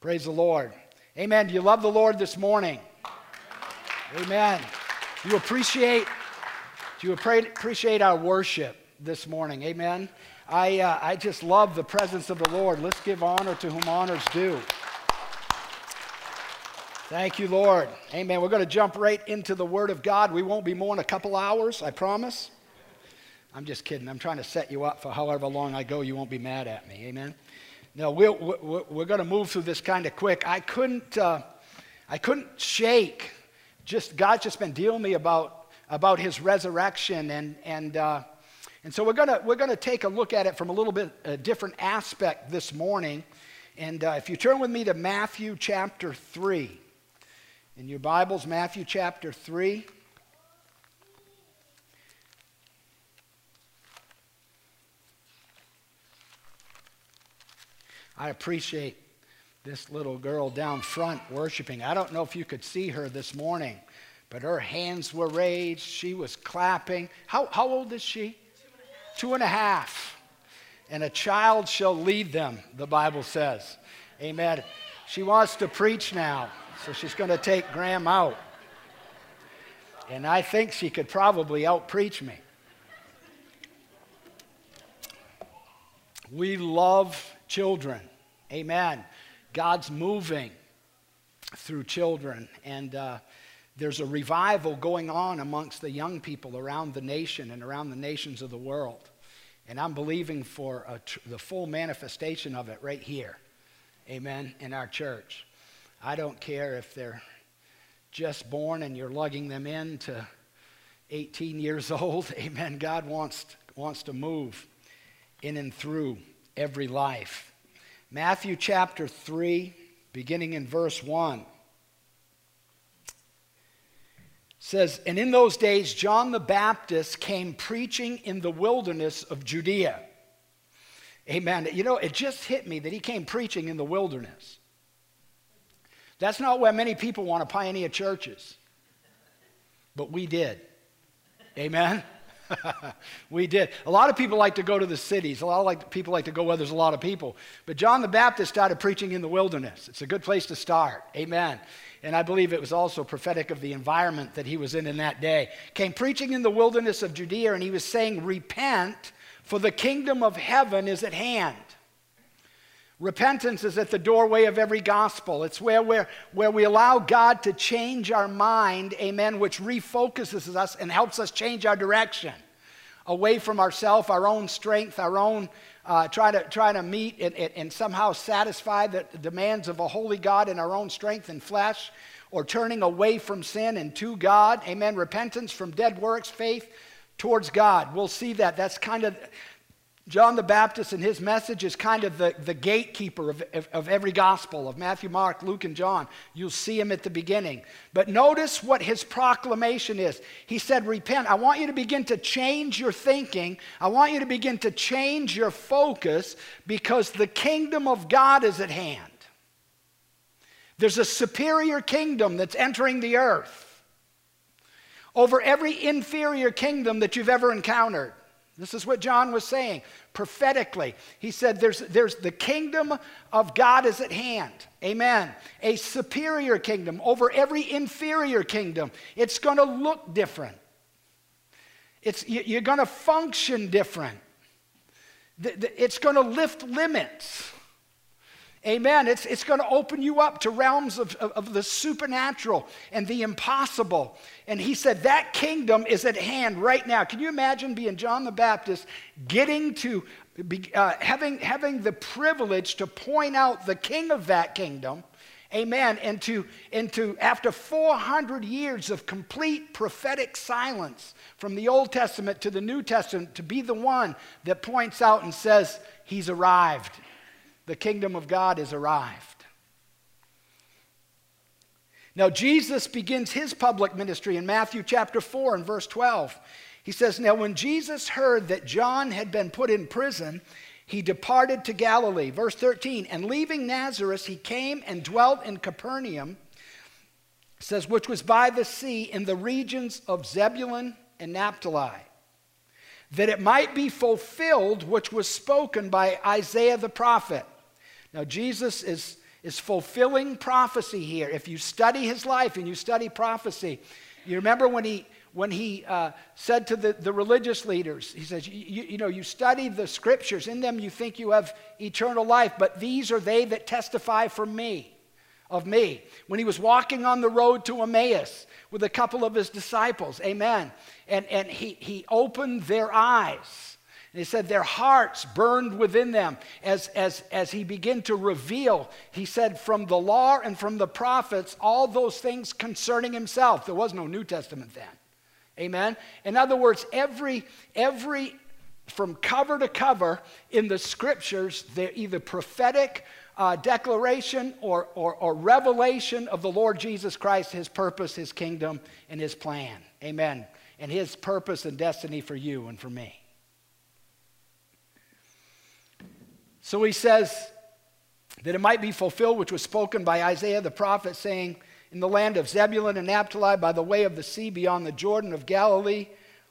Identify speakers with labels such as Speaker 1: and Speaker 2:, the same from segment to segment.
Speaker 1: Praise the Lord. Amen. Do you love the Lord this morning? Amen. Do you appreciate, do you appreciate our worship this morning? Amen. I, uh, I just love the presence of the Lord. Let's give honor to whom honors due. Thank you, Lord. Amen. We're going to jump right into the Word of God. We won't be more than a couple hours, I promise. I'm just kidding. I'm trying to set you up for however long I go, you won't be mad at me. Amen. No, we we we're going to move through this kind of quick. I couldn't, uh, I couldn't shake. Just God's just been dealing me about about His resurrection, and and uh, and so we're gonna we're gonna take a look at it from a little bit a different aspect this morning. And uh, if you turn with me to Matthew chapter three, in your Bibles, Matthew chapter three. I appreciate this little girl down front worshiping. I don't know if you could see her this morning, but her hands were raised. She was clapping. How, how old is she? Two and a half. And a child shall lead them, the Bible says. Amen. She wants to preach now, so she's going to take Graham out. And I think she could probably out preach me. We love children. Amen. God's moving through children, and uh, there's a revival going on amongst the young people around the nation and around the nations of the world. And I'm believing for tr- the full manifestation of it right here. Amen. In our church. I don't care if they're just born and you're lugging them in to 18 years old. Amen. God wants, wants to move in and through every life. Matthew chapter 3, beginning in verse 1, says, And in those days, John the Baptist came preaching in the wilderness of Judea. Amen. You know, it just hit me that he came preaching in the wilderness. That's not where many people want to pioneer churches, but we did. Amen. we did. A lot of people like to go to the cities. A lot of like, people like to go where there's a lot of people. But John the Baptist started preaching in the wilderness. It's a good place to start. Amen. And I believe it was also prophetic of the environment that he was in in that day. Came preaching in the wilderness of Judea, and he was saying, Repent, for the kingdom of heaven is at hand. Repentance is at the doorway of every gospel. It's where, where, where we allow God to change our mind, amen, which refocuses us and helps us change our direction away from ourself, our own strength, our own uh, try, to, try to meet and, and somehow satisfy the demands of a holy God in our own strength and flesh, or turning away from sin and to God. Amen. Repentance from dead works, faith towards God. We'll see that. That's kind of John the Baptist and his message is kind of the, the gatekeeper of, of, of, every gospel of Matthew, Mark, Luke, and John. You'll see him at the beginning. But notice what his proclamation is. He said, Repent. I want you to begin to change your thinking. I want you to begin to change your focus because the kingdom of God is at hand. There's a superior kingdom that's entering the earth over every inferior kingdom that you've ever encountered. This is what John was saying prophetically. He said, there's, there's the kingdom of God is at hand. Amen. A superior kingdom over every inferior kingdom. It's going to look different. It's, you're going to function different. It's going to lift limits. Amen. It's, it's going to open you up to realms of, of, of, the supernatural and the impossible. And he said that kingdom is at hand right now. Can you imagine being John the Baptist, getting to, be, uh, having, having the privilege to point out the king of that kingdom? Amen. And to, and to, after 400 years of complete prophetic silence from the Old Testament to the New Testament, to be the one that points out and says, He's arrived the kingdom of God is arrived. Now, Jesus begins his public ministry in Matthew chapter 4 and verse 12. He says, Now, when Jesus heard that John had been put in prison, he departed to Galilee. Verse 13, and leaving Nazareth, he came and dwelt in Capernaum, says, which was by the sea in the regions of Zebulun and Naphtali that it might be fulfilled which was spoken by Isaiah the prophet. Now, Jesus is, is fulfilling prophecy here. If you study his life and you study prophecy, you remember when he when he uh, said to the, the religious leaders, he says, you, know, you study the scriptures, in them you think you have eternal life, but these are they that testify for me, of me. When he was walking on the road to Emmaus with a couple of his disciples, amen, and, and he, he opened their eyes and he said their hearts burned within them as, as, as he began to reveal. He said, from the law and from the prophets, all those things concerning himself. There was no New Testament then. Amen. In other words, every, every, from cover to cover in the scriptures, they're either prophetic uh, declaration or, or, or revelation of the Lord Jesus Christ, his purpose, his kingdom, and his plan. Amen. And his purpose and destiny for you and for me. So he says that it might be fulfilled, which was spoken by Isaiah the prophet, saying, In the land of Zebulun and Naphtali, by the way of the sea beyond the Jordan of Galilee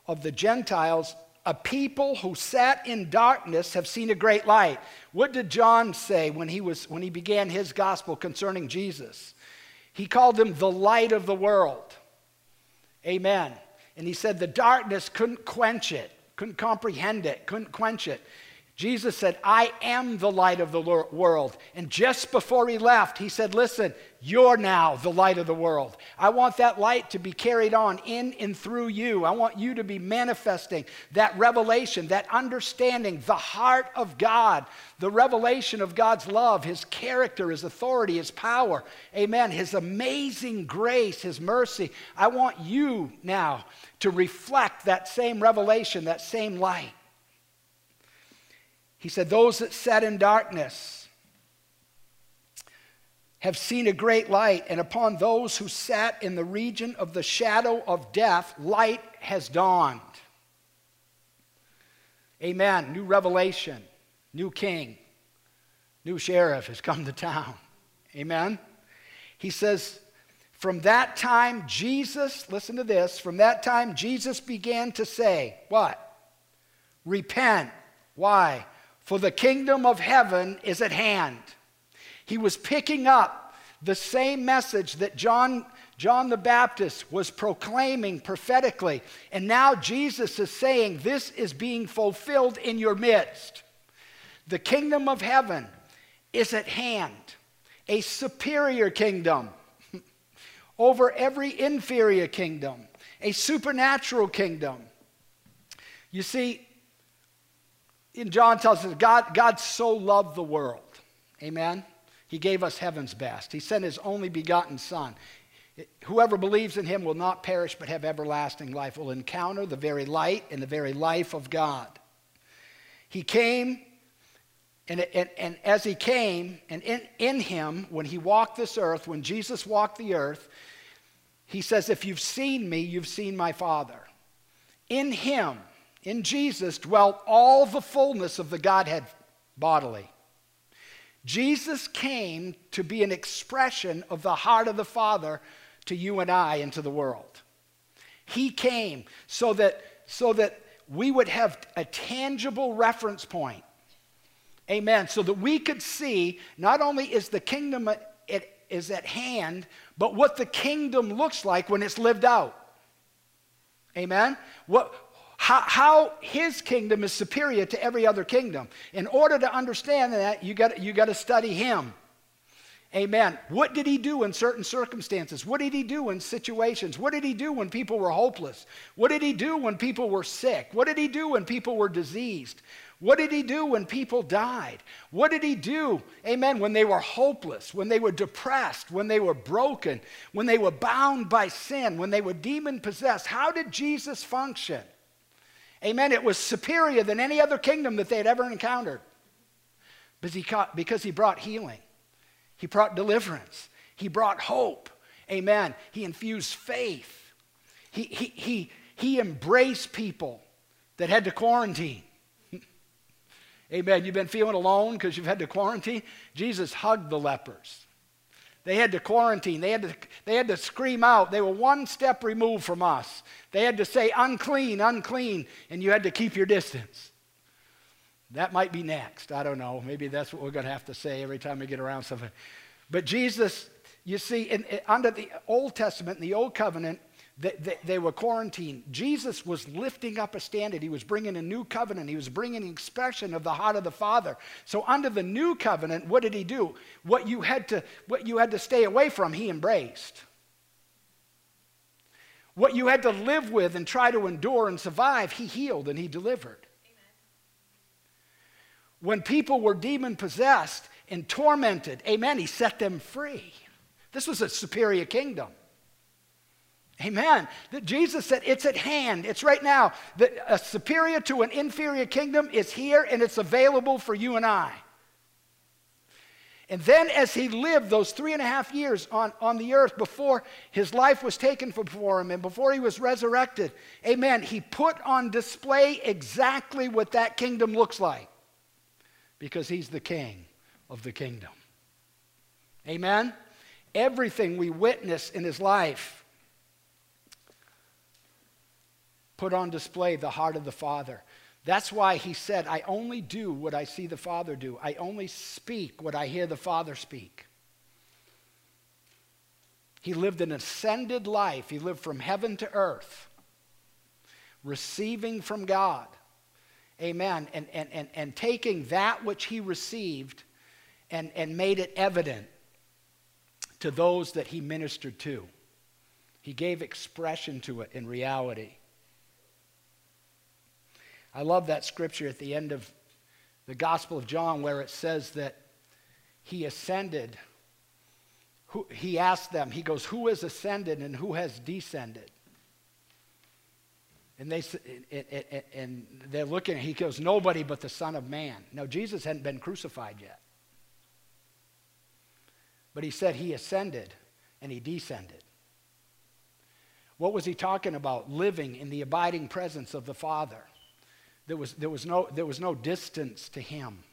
Speaker 1: of the Gentiles, a people who sat in darkness have seen a great light. What did John say when he, was, when he began his gospel concerning Jesus? He called him the light of the world. Amen. And he said the darkness couldn't quench it, couldn't comprehend it, couldn't quench it. Jesus said, I am the light of the world. And just before he left, he said, Listen, you're now the light of the world. I want that light to be carried on in and through you. I want you to be manifesting that revelation, that understanding, the heart of God, the revelation of God's love, his character, his authority, his power. Amen. His amazing grace, his mercy. I want you now to reflect that same revelation, that same light. He said, Those that sat in darkness have seen a great light, and upon those who sat in the region of the shadow of death, light has dawned. Amen. New revelation, new king, new sheriff has come to town. Amen. He says, from that time, Jesus, listen to this, from that time, Jesus began to say, What? Repent. Why? For the kingdom of heaven is at hand. He was picking up the same message that John, John the Baptist was proclaiming prophetically. And now Jesus is saying, This is being fulfilled in your midst. The kingdom of heaven is at hand, a superior kingdom over every inferior kingdom, a supernatural kingdom. You see, in John tells us God, God so loved the world. Amen. He gave us heaven's best. He sent his only begotten Son. Whoever believes in him will not perish but have everlasting life, will encounter the very light and the very life of God. He came, and, and, and as he came, and in, in him, when he walked this earth, when Jesus walked the earth, he says, If you've seen me, you've seen my Father. In him, in Jesus dwelt all the fullness of the Godhead bodily. Jesus came to be an expression of the heart of the Father to you and I and to the world. He came so that, so that we would have a tangible reference point. Amen. So that we could see not only is the kingdom it is at hand, but what the kingdom looks like when it's lived out. Amen. What, how, how, his kingdom is superior to every other kingdom. In order to understand that, you got you got to study him. Amen. What did he do in certain circumstances? What did he do in situations? What did he do when people were hopeless? What did he do when people were sick? What did he do when people were diseased? What did he do when people died? What did he do, amen, when they were hopeless, when they were depressed, when they were broken, when they were bound by sin, when they were demon possessed? How did Jesus function? Amen. It was superior than any other kingdom that they had ever encountered because he brought healing, he brought deliverance, he brought hope. Amen. He infused faith. He, he, he, he embraced people that had to quarantine. Amen. You've been feeling alone because you've had to quarantine? Jesus hugged the lepers. They had to quarantine. They had to, they had to scream out. They were one step removed from us. They had to say, unclean, unclean, and you had to keep your distance. That might be next. I don't know. Maybe that's what we're going to have to say every time we get around something. But Jesus, you see, in, in, under the Old Testament, in the Old Covenant, they, they, they, were quarantined. Jesus was lifting up a standard. He was bringing a new covenant. He was bringing an expression of the heart of the Father. So under the new covenant, what did he do? What you had to, what you had to stay away from, he embraced. What you had to live with and try to endure and survive, he healed and he delivered. Amen. When people were demon possessed and tormented, amen, he set them free. This was a superior kingdom. Amen. That Jesus said, It's at hand. It's right now. That a superior to an inferior kingdom is here and it's available for you and I. And then, as he lived those three and a half years on, on the earth before his life was taken before him and before he was resurrected, amen, he put on display exactly what that kingdom looks like because he's the king of the kingdom. Amen? Everything we witness in his life put on display the heart of the Father. That's why he said, I only do what I see the Father do. I only speak what I hear the Father speak. He lived an ascended life. He lived from heaven to earth, receiving from God. Amen. And, and, and, and taking that which he received and, and made it evident to those that he ministered to. He gave expression to it in reality. I love that scripture at the end of the Gospel of John where it says that he ascended. Who, he asked them, he goes, Who has ascended and who has descended? And, they, and they're looking, he goes, Nobody but the Son of Man. Now, Jesus hadn't been crucified yet. But he said he ascended and he descended. What was he talking about? Living in the abiding presence of the Father. There was, there was, no, there was no distance to him.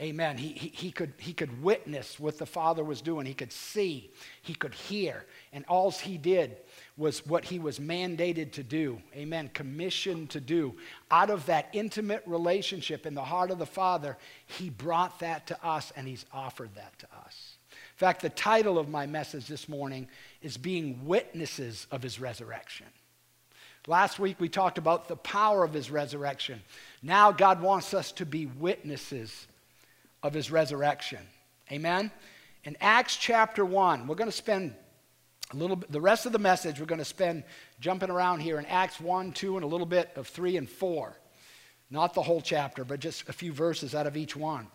Speaker 1: Amen. He, he, he, could, he could witness what the Father was doing. He could see. He could hear. And all he did was what he was mandated to do. Amen. Commissioned to do. Out of that intimate relationship in the heart of the Father, he brought that to us and he's offered that to us. In fact, the title of my message this morning is Being Witnesses of His Resurrection. Last week we talked about the power of his resurrection. Now God wants us to be witnesses of his resurrection. Amen? In Acts chapter 1, we're going to spend a little bit, the rest of the message we're going to spend jumping around here in Acts 1, 2, and a little bit of 3 and 4. Not the whole chapter, but just a few verses out of each one.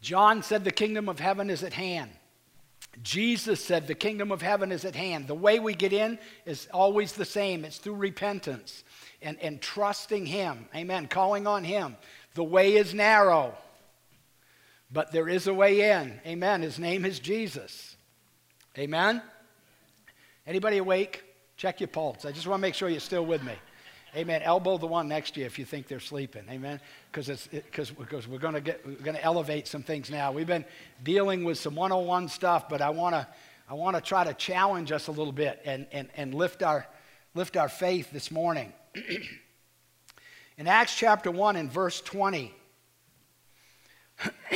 Speaker 1: John said, The kingdom of heaven is at hand. Jesus said the kingdom of heaven is at hand. The way we get in is always the same it's through repentance and, and trusting Him. Amen. Calling on Him. The way is narrow, but there is a way in. Amen. His name is Jesus. Amen. Anybody awake? Check your pulse. I just want to make sure you're still with me. Amen. Elbow the one next to you if you think they're sleeping. Amen. Because it's because because we're going to get we're to elevate some things now. We've been dealing with some 101 stuff, but I want to I want to try to challenge us a little bit and and and lift our lift our faith this morning. In Acts chapter 1 and verse 20.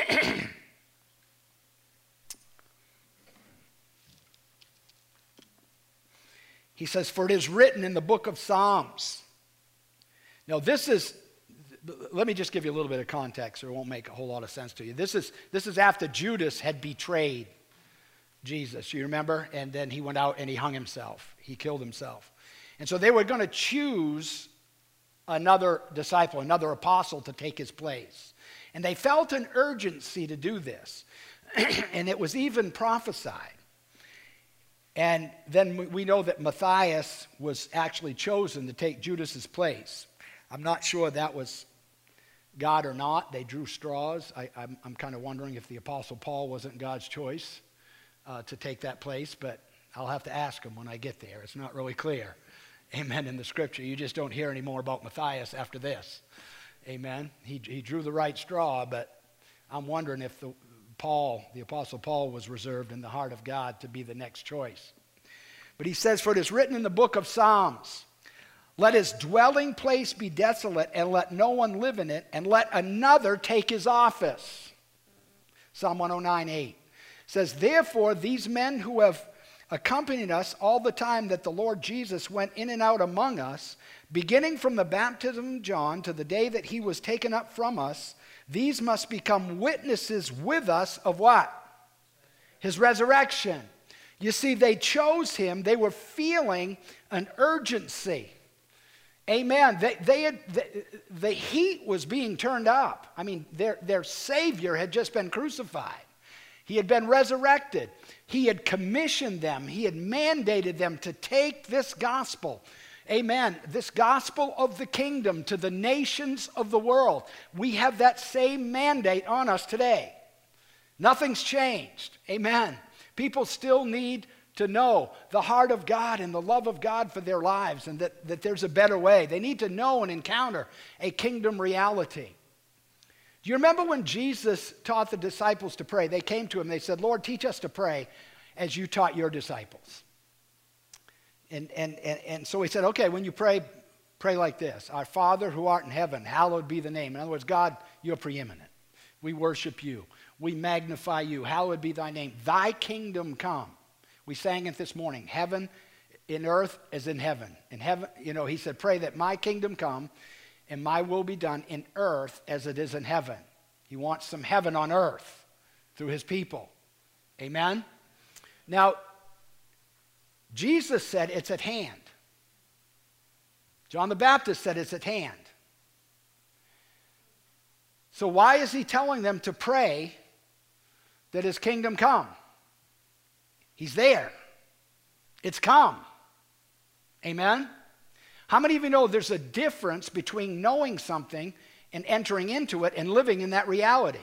Speaker 1: he says, For it is written in the book of Psalms. Now, this is, let me just give you a little bit of context, or it won't make a whole lot of sense to you. This is, this is after Judas had betrayed Jesus, you remember? And then he went out and he hung himself, he killed himself. And so they were going to choose another disciple, another apostle to take his place. And they felt an urgency to do this. and it was even prophesied. And then we know that Matthias was actually chosen to take Judas's place. I'm not sure that was God or not. They drew straws. I, am kind of wondering if the Apostle Paul wasn't God's choice uh, to take that place, but I'll have to ask him when I get there. It's not really clear. Amen. In the scripture, you just don't hear any more about Matthias after this. Amen. He, he drew the right straw, but I'm wondering if the, Paul, the Apostle Paul, was reserved in the heart of God to be the next choice. But he says, For it is written in the book of Psalms, let his dwelling place be desolate, and let no one live in it, and let another take his office. Psalm 109 8 says, Therefore, these men who have accompanied us all the time that the Lord Jesus went in and out among us, beginning from the baptism of John to the day that he was taken up from us, these must become witnesses with us of what? His resurrection. You see, they chose him, they were feeling an urgency. Amen. They, they had, the, the heat was being turned up. I mean, their, their Savior had just been crucified. He had been resurrected. He had commissioned them, He had mandated them to take this gospel. Amen. This gospel of the kingdom to the nations of the world. We have that same mandate on us today. Nothing's changed. Amen. People still need to know the heart of God and the love of God for their lives and that, that there's a better way. They need to know and encounter a kingdom reality. Do you remember when Jesus taught the disciples to pray? They came to him, they said, Lord, teach us to pray as you taught your disciples. And, and, and, and so he said, okay, when you pray, pray like this Our Father who art in heaven, hallowed be the name. In other words, God, you're preeminent. We worship you, we magnify you. Hallowed be thy name. Thy kingdom come. We sang it this morning heaven in earth as in heaven. In heaven, you know, he said, pray that my kingdom come and my will be done in earth as it is in heaven. He wants some heaven on earth through his people. Amen? Now, Jesus said it's at hand. John the Baptist said it's at hand. So, why is he telling them to pray that his kingdom come? He's there, it's come. Amen? How many of you know there's a difference between knowing something and entering into it and living in that reality?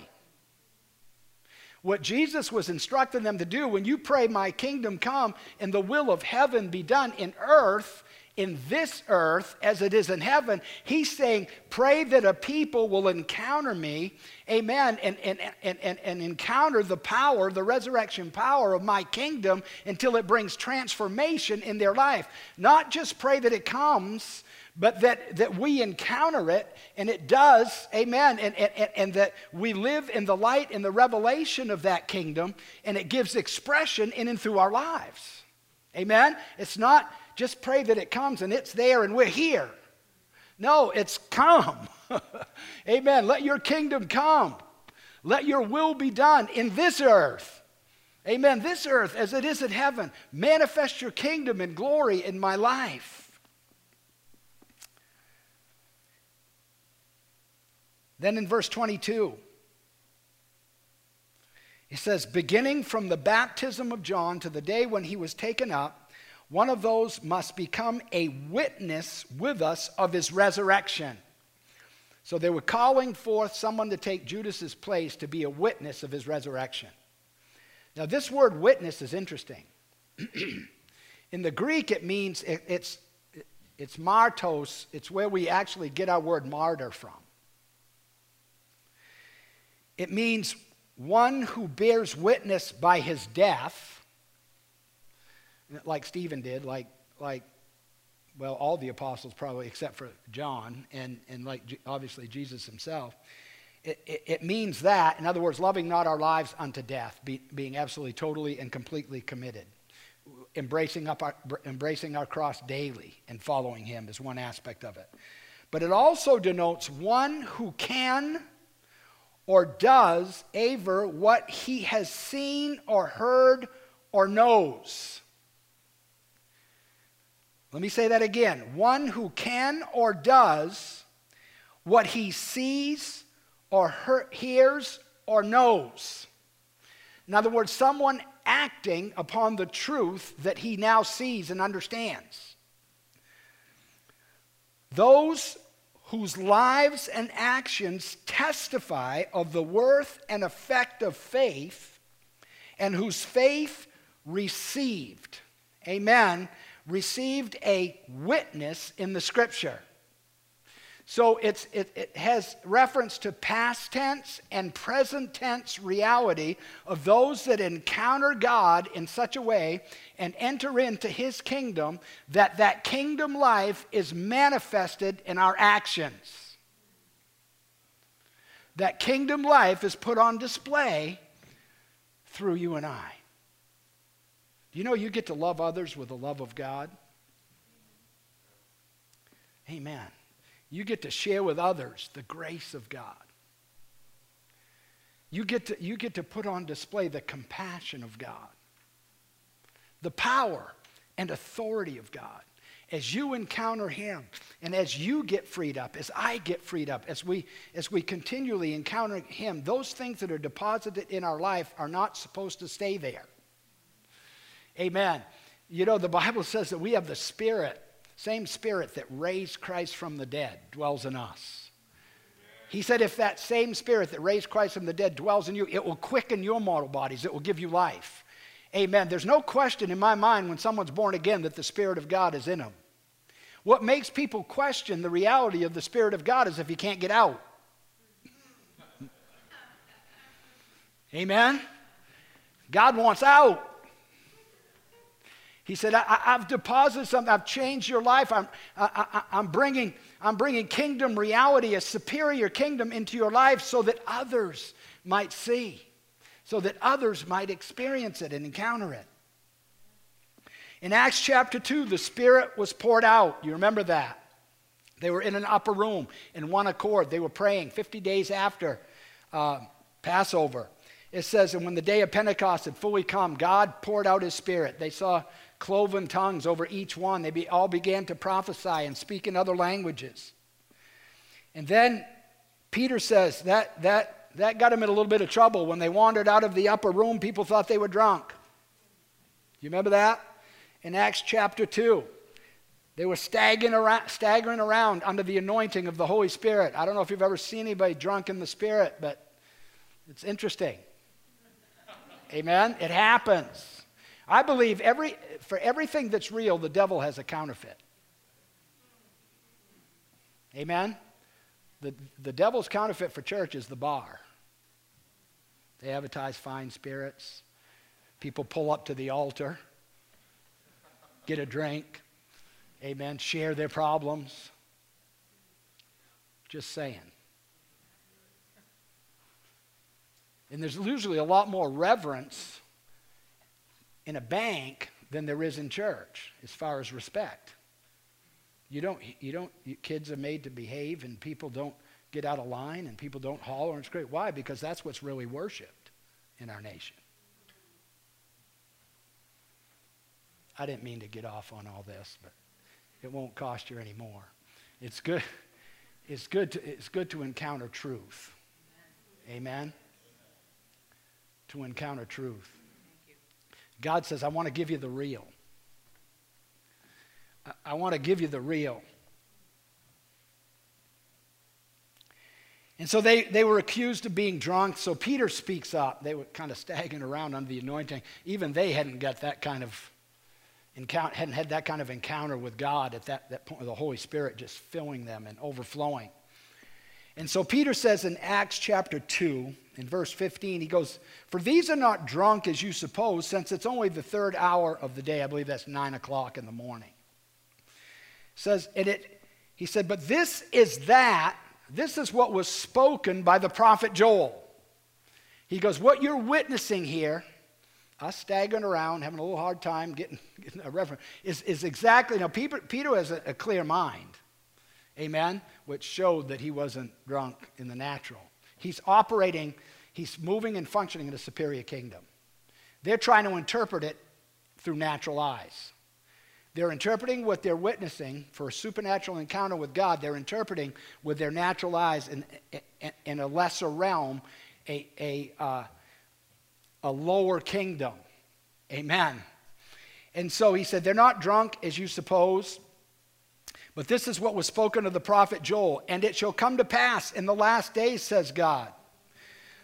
Speaker 1: What Jesus was instructing them to do when you pray, My kingdom come and the will of heaven be done in earth, in this earth as it is in heaven, he's saying, Pray that a people will encounter me, amen, and, and, and, and, and encounter the power, the resurrection power of my kingdom until it brings transformation in their life. Not just pray that it comes, but that, that we encounter it and it does, amen, and, and, and that we live in the light and the revelation of that kingdom and it gives expression in and through our lives. Amen? It's not just pray that it comes and it's there and we're here. No, it's come. Amen. Let your kingdom come. Let your will be done in this earth. Amen. This earth as it is in heaven. Manifest your kingdom and glory in my life. Then in verse 22, he says, beginning from the baptism of John to the day when he was taken up, one of those must become a witness with us of his resurrection. So they were calling forth someone to take Judas's place to be a witness of his resurrection. Now, this word witness is interesting. In the Greek, it means it, it's, it's martos, it's where we actually get our word martyr from. It means one who bears witness by his death like Stephen did, like, like well, all the apostles probably, except for John, and, and like obviously Jesus himself. It, it, it, means that, in other words, loving not our lives unto death, be, being absolutely, totally, and completely committed. Embracing, up our, embracing our cross daily and following Him is one aspect of it. But it also denotes one who can or does aver what he has seen or heard or knows. Let me say that again. One who can or does what he sees or hears or knows. In other words, someone acting upon the truth that he now sees and understands. Those whose lives and actions testify of the worth and effect of faith and whose faith received. Amen received a witness in the scripture. So it, it has reference to past tense and present tense reality of those that encounter God in such a way and enter into his kingdom that that kingdom life is manifested in our actions. That kingdom life is put on display through you and I. You know you get to love others with the love of God? Amen. You get to share with others the grace of God. You get to, you get to put on display the compassion of God, the power and authority of God. As you encounter Him and as you get freed up, as I get freed up, as we, as we continually encounter Him, those things that are deposited in our life are not supposed to stay there. Amen. You know, the Bible says that we have the Spirit, same Spirit that raised Christ from the dead dwells in us. He said, if that same Spirit that raised Christ from the dead dwells in you, it will quicken your mortal bodies, it will give you life. Amen. There's no question in my mind when someone's born again that the Spirit of God is in them. What makes people question the reality of the Spirit of God is if you can't get out. Amen. God wants out. He said, I, have deposited something. I've changed your life. I'm, I, am bringing, I'm bringing kingdom reality, a superior kingdom into your life so that others might see, so that others might experience it and encounter it. In Acts chapter 2, the Spirit was poured out. You remember that? They were in an upper room in one accord. They were praying 50 days after uh, Passover. It says, and when the day of Pentecost had fully come, God poured out his Spirit. They saw cloven tongues over each one. They be, all began to prophesy and speak in other languages. And then Peter says that, that, that got him in a little bit of trouble. When they wandered out of the upper room, people thought they were drunk. You remember that? In Acts chapter 2. They were staggering around, staggering around under the anointing of the Holy Spirit. I don't know if you've ever seen anybody drunk in the Spirit, but it's interesting. Amen? It happens. I believe every, for everything that's real, the devil has a counterfeit. Amen? The, the devil's counterfeit for church is the bar. They advertise fine spirits. People pull up to the altar, get a drink, amen, share their problems. Just saying. And there's usually a lot more reverence in a bank than there is in church as far as respect. You don't, you don't, kids are made to behave and people don't get out of line and people don't holler and scream. Why? Because that's what's really worshiped in our nation. I didn't mean to get off on all this, but it won't cost you any more. It's good, it's good, to, it's good to encounter truth. Amen? To encounter truth. God says, I want to give you the real. I, want to give you the real. And so they, they were accused of being drunk. So Peter speaks up. They were kind of staggering around under the anointing. Even they hadn't got that kind of encounter, hadn't had that kind of encounter with God at that, that point, the Holy Spirit just filling them and overflowing. And so Peter says in Acts chapter 2, in verse 15, he goes, For these are not drunk as you suppose, since it's only the third hour of the day. I believe that's nine o'clock in the morning. Says, and it, he said, But this is that, this is what was spoken by the prophet Joel. He goes, What you're witnessing here, us staggering around, having a little hard time getting, getting a reference, is, is exactly, now Peter, Peter has a, a clear mind. Amen? Which showed that he wasn't drunk in the natural. He's operating, he's moving and functioning in a superior kingdom. They're trying to interpret it through natural eyes. They're interpreting what they're witnessing for a supernatural encounter with God. They're interpreting with their natural eyes in, in, in a lesser realm, a, a, uh, a lower kingdom. Amen. And so he said, They're not drunk as you suppose. But this is what was spoken of the prophet Joel. And it shall come to pass in the last days, says God,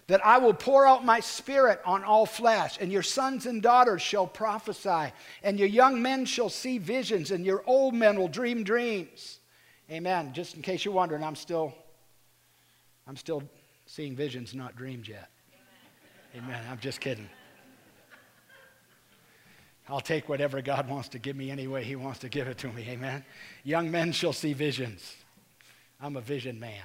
Speaker 1: that I will pour out my spirit on all flesh, and your sons and daughters shall prophesy, and your young men shall see visions, and your old men will dream dreams. Amen. Just in case you're wondering, I'm still, I'm still seeing visions, not dreams yet. Amen. I'm just kidding. I'll take whatever God wants to give me any way He wants to give it to me. Amen. Young men shall see visions. I'm a vision man.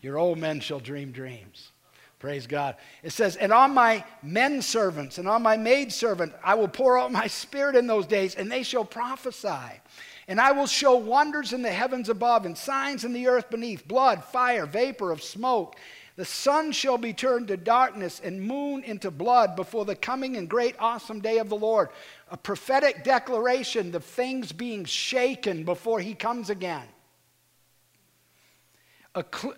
Speaker 1: Your old men shall dream dreams. Praise God. It says, And on my men servants and on my maid servant I will pour out my spirit in those days, and they shall prophesy. And I will show wonders in the heavens above and signs in the earth beneath blood, fire, vapor of smoke. The sun shall be turned to darkness and moon into blood before the coming and great awesome day of the Lord. A prophetic declaration of things being shaken before he comes again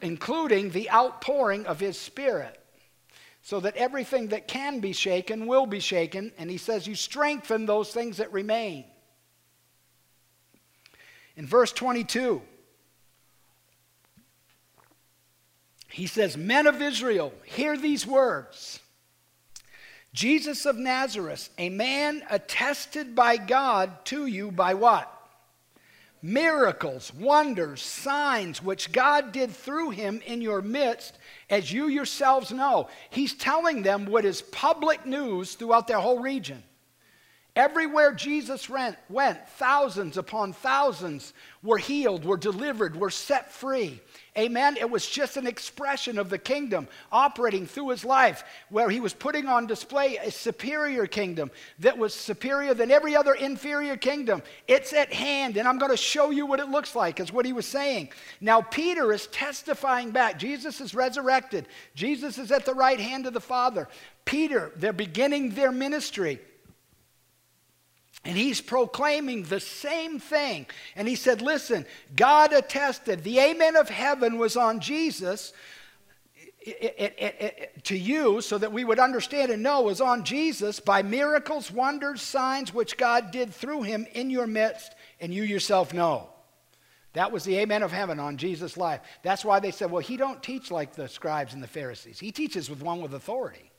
Speaker 1: including the outpouring of his spirit, so that everything that can be shaken will be shaken. And he says, You strengthen those things that remain. In verse 22, he says, Men of Israel, hear these words. Jesus of Nazareth, a man attested by God to you by what? miracles, wonders, signs which God did through him in your midst, as you yourselves know. He's telling them what is public news throughout their whole region. Everywhere Jesus went, thousands upon thousands were healed, were delivered, were set free. Amen. It was just an expression of the kingdom operating through his life, where he was putting on display a superior kingdom that was superior than every other inferior kingdom. It's at hand, and I'm going to show you what it looks like, is what he was saying. Now, Peter is testifying back. Jesus is resurrected, Jesus is at the right hand of the Father. Peter, they're beginning their ministry. And he's proclaiming the same thing. And he said, Listen, God attested, the amen of heaven was on Jesus it, it, it, to you so that we would understand and know was on Jesus by miracles, wonders, signs which God did through him in your midst, and you yourself know. That was the amen of heaven on Jesus' life. That's why they said, well, he don't teach like the scribes and the Pharisees. He teaches with one with authority.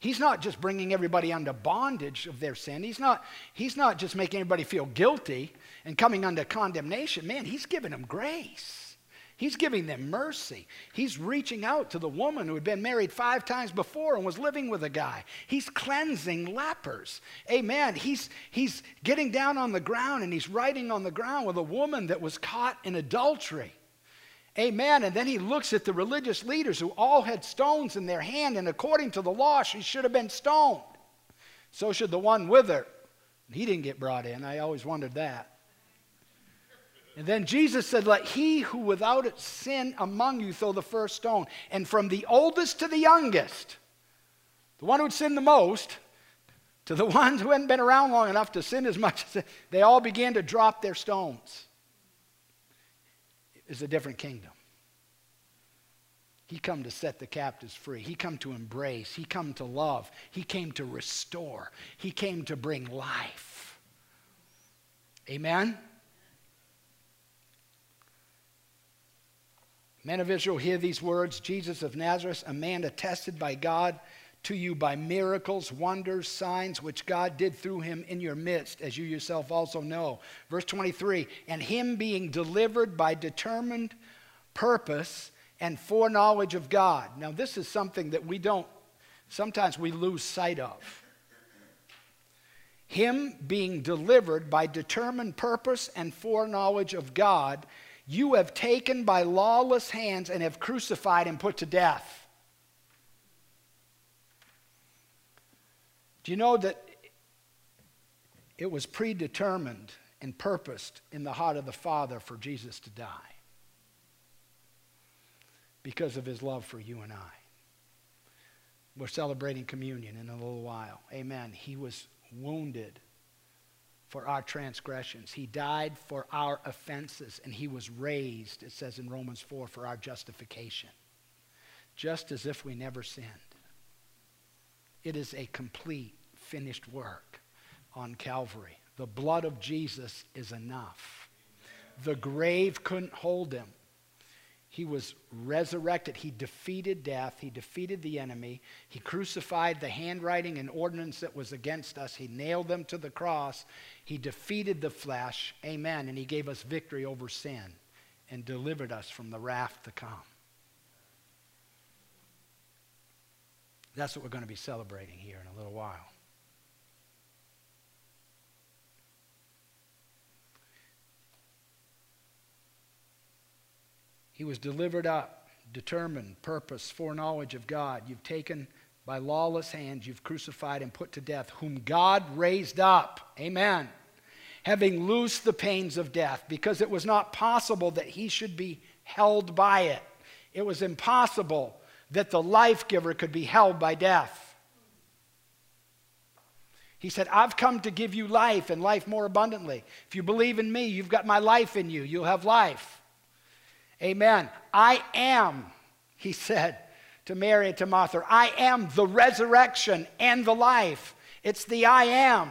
Speaker 1: He's not just bringing everybody under bondage of their sin. He's not, he's not just making everybody feel guilty and coming under condemnation. Man, he's giving them grace. He's giving them mercy. He's reaching out to the woman who had been married five times before and was living with a guy. He's cleansing lepers. Amen. He's, he's getting down on the ground and he's writing on the ground with a woman that was caught in adultery. Amen. And then he looks at the religious leaders who all had stones in their hand, and according to the law, she should have been stoned. So should the one with her. He didn't get brought in. I always wondered that. And then Jesus said, Let he who without sin among you throw the first stone. And from the oldest to the youngest, the one who'd sinned the most, to the ones who hadn't been around long enough to sin as much, they all began to drop their stones is a different kingdom. He come to set the captives free. He come to embrace. He come to love. He came to restore. He came to bring life. Amen. Men of Israel, hear these words Jesus of Nazareth, a man attested by God to you by miracles, wonders, signs which God did through him in your midst, as you yourself also know. Verse 23 and him being delivered by determined purpose and foreknowledge of God. Now, this is something that we don't, sometimes we lose sight of. Him being delivered by determined purpose and foreknowledge of God, you have taken by lawless hands and have crucified and put to death. Do you know that it was predetermined and purposed in the heart of the Father for Jesus to die? Because of his love for you and I. We're celebrating communion in a little while. Amen. He was wounded for our transgressions. He died for our offenses, and he was raised, it says in Romans 4, for our justification. Just as if we never sinned. It is a complete, finished work on Calvary. The blood of Jesus is enough. The grave couldn't hold him. He was resurrected. He defeated death. He defeated the enemy. He crucified the handwriting and ordinance that was against us. He nailed them to the cross. He defeated the flesh. Amen. And he gave us victory over sin and delivered us from the wrath to come. That's what we're going to be celebrating here in a little while. He was delivered up, determined purpose, foreknowledge of God. You've taken by lawless hands, you've crucified and put to death, whom God raised up. Amen. Having loosed the pains of death, because it was not possible that he should be held by it. It was impossible that the life giver could be held by death. He said, I've come to give you life and life more abundantly. If you believe in me, you've got my life in you. You'll have life. Amen. I am, he said to Mary and to Martha, I am the resurrection and the life. It's the I am.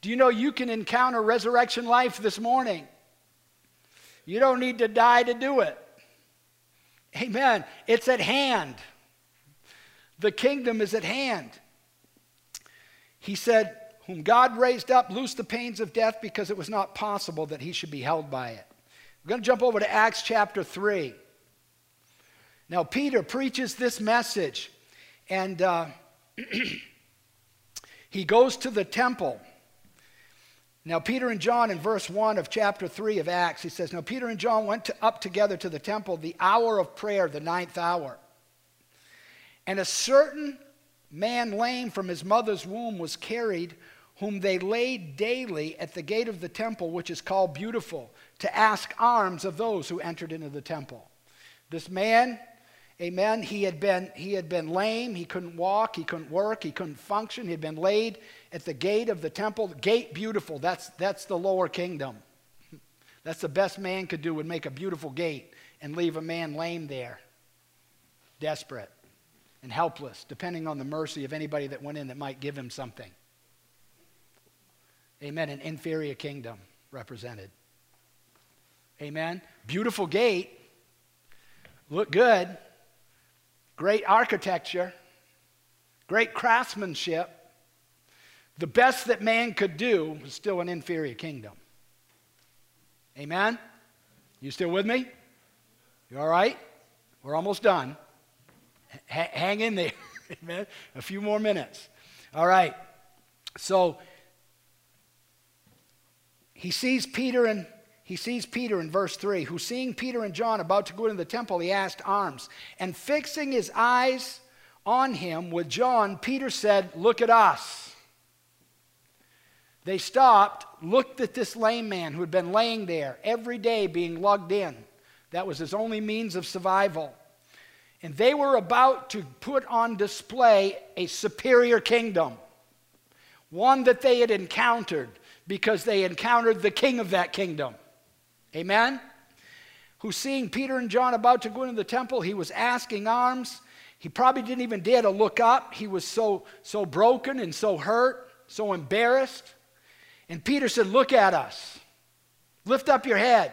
Speaker 1: Do you know you can encounter resurrection life this morning? You don't need to die to do it. Amen. It's at hand. The kingdom is at hand. He said, Whom God raised up, loosed the pains of death because it was not possible that he should be held by it. We're going to jump over to Acts chapter 3. Now, Peter preaches this message, and uh, he goes to the temple. Now, Peter and John, in verse 1 of chapter 3 of Acts, he says, Now, Peter and John went to, up together to the temple the hour of prayer, the ninth hour. And a certain man lame from his mother's womb was carried, whom they laid daily at the gate of the temple, which is called Beautiful, to ask alms of those who entered into the temple. This man, amen, he had been, he had been lame, he couldn't walk, he couldn't work, he couldn't function, he had been laid at the gate of the temple. Gate Beautiful, that's, that's the lower kingdom. That's the best man could do, would make a beautiful gate and leave a man lame there, desperate and helpless, depending on the mercy of anybody that went in that might give him something. Amen. An inferior kingdom represented. Amen. Beautiful gate. Look good. Great architecture. Great craftsmanship. The best that man could do was still an inferior kingdom. Amen. You still with me? You all right? We're almost done hang in there. Amen. A few more minutes. All right. So he sees Peter and he sees Peter in verse 3, who seeing Peter and John about to go into the temple, he asked arms. And fixing his eyes on him with John, Peter said, Look at us. They stopped, looked at this lame man who had been laying there every day being lugged in. That was his only means of survival. And they were about to put on display a superior kingdom, one that they had encountered because they encountered the king of that kingdom. Amen? Who, seeing Peter and John about to go into the temple, he was asking alms. He probably didn't even dare to look up. He was so, so broken and so hurt, so embarrassed. And Peter said, Look at us. Lift up your head.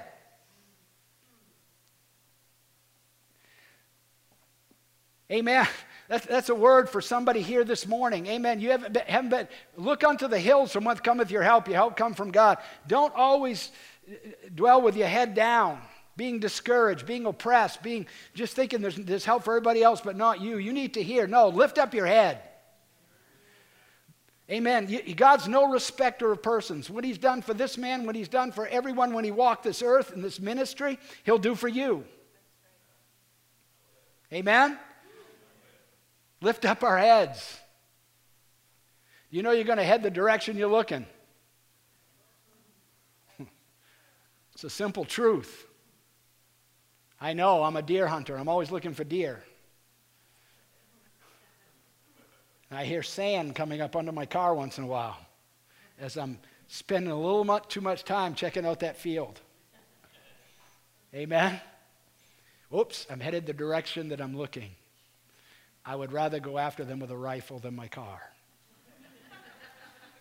Speaker 1: Amen. That's, a word for somebody here this morning. Amen. You haven't been, haven't been, look unto the hills from whence cometh your help. Your help come from God. Don't always dwell with your head down, being discouraged, being oppressed, being just thinking there's, there's help for everybody else but not you. You need to hear. No, lift up your head. Amen. God's no respecter of persons. What He's done for this man, what He's done for everyone when He walked this earth in this ministry, He'll do for you. Amen. Lift up our heads. You know you're going to head the direction you're looking. It's a simple truth. I know I'm a deer hunter. I'm always looking for deer. And I hear sand coming up under my car once in a while as I'm spending a little much, too much time checking out that field. Amen? Oops, I'm headed the direction that I'm looking. I would rather go after them with a rifle than my car.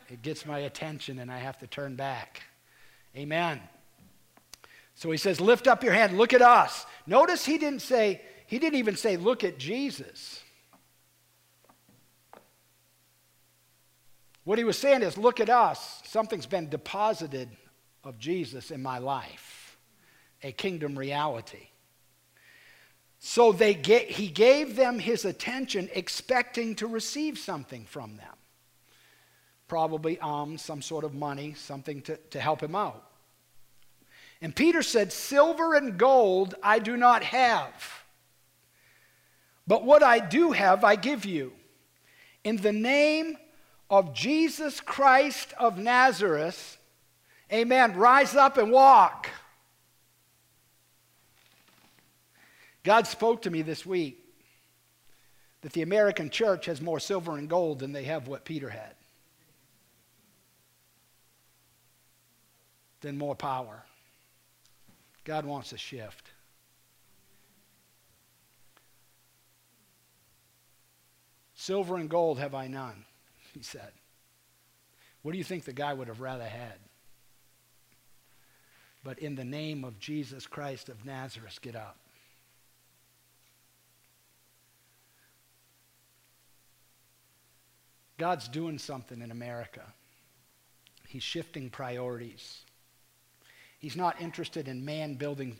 Speaker 1: it gets my attention and I have to turn back. Amen. So he says, Lift up your hand, look at us. Notice he didn't say, he didn't even say, Look at Jesus. What he was saying is, Look at us. Something's been deposited of Jesus in my life, a kingdom reality. So they get, he gave them his attention, expecting to receive something from them. Probably um, some sort of money, something to, to help him out. And Peter said, Silver and gold I do not have, but what I do have I give you. In the name of Jesus Christ of Nazareth, amen, rise up and walk. God spoke to me this week that the American church has more silver and gold than they have what Peter had. Than more power. God wants a shift. Silver and gold have I none, he said. What do you think the guy would have rather had? But in the name of Jesus Christ of Nazareth, get up. God's doing something in America. He's shifting priorities. He's not interested in man building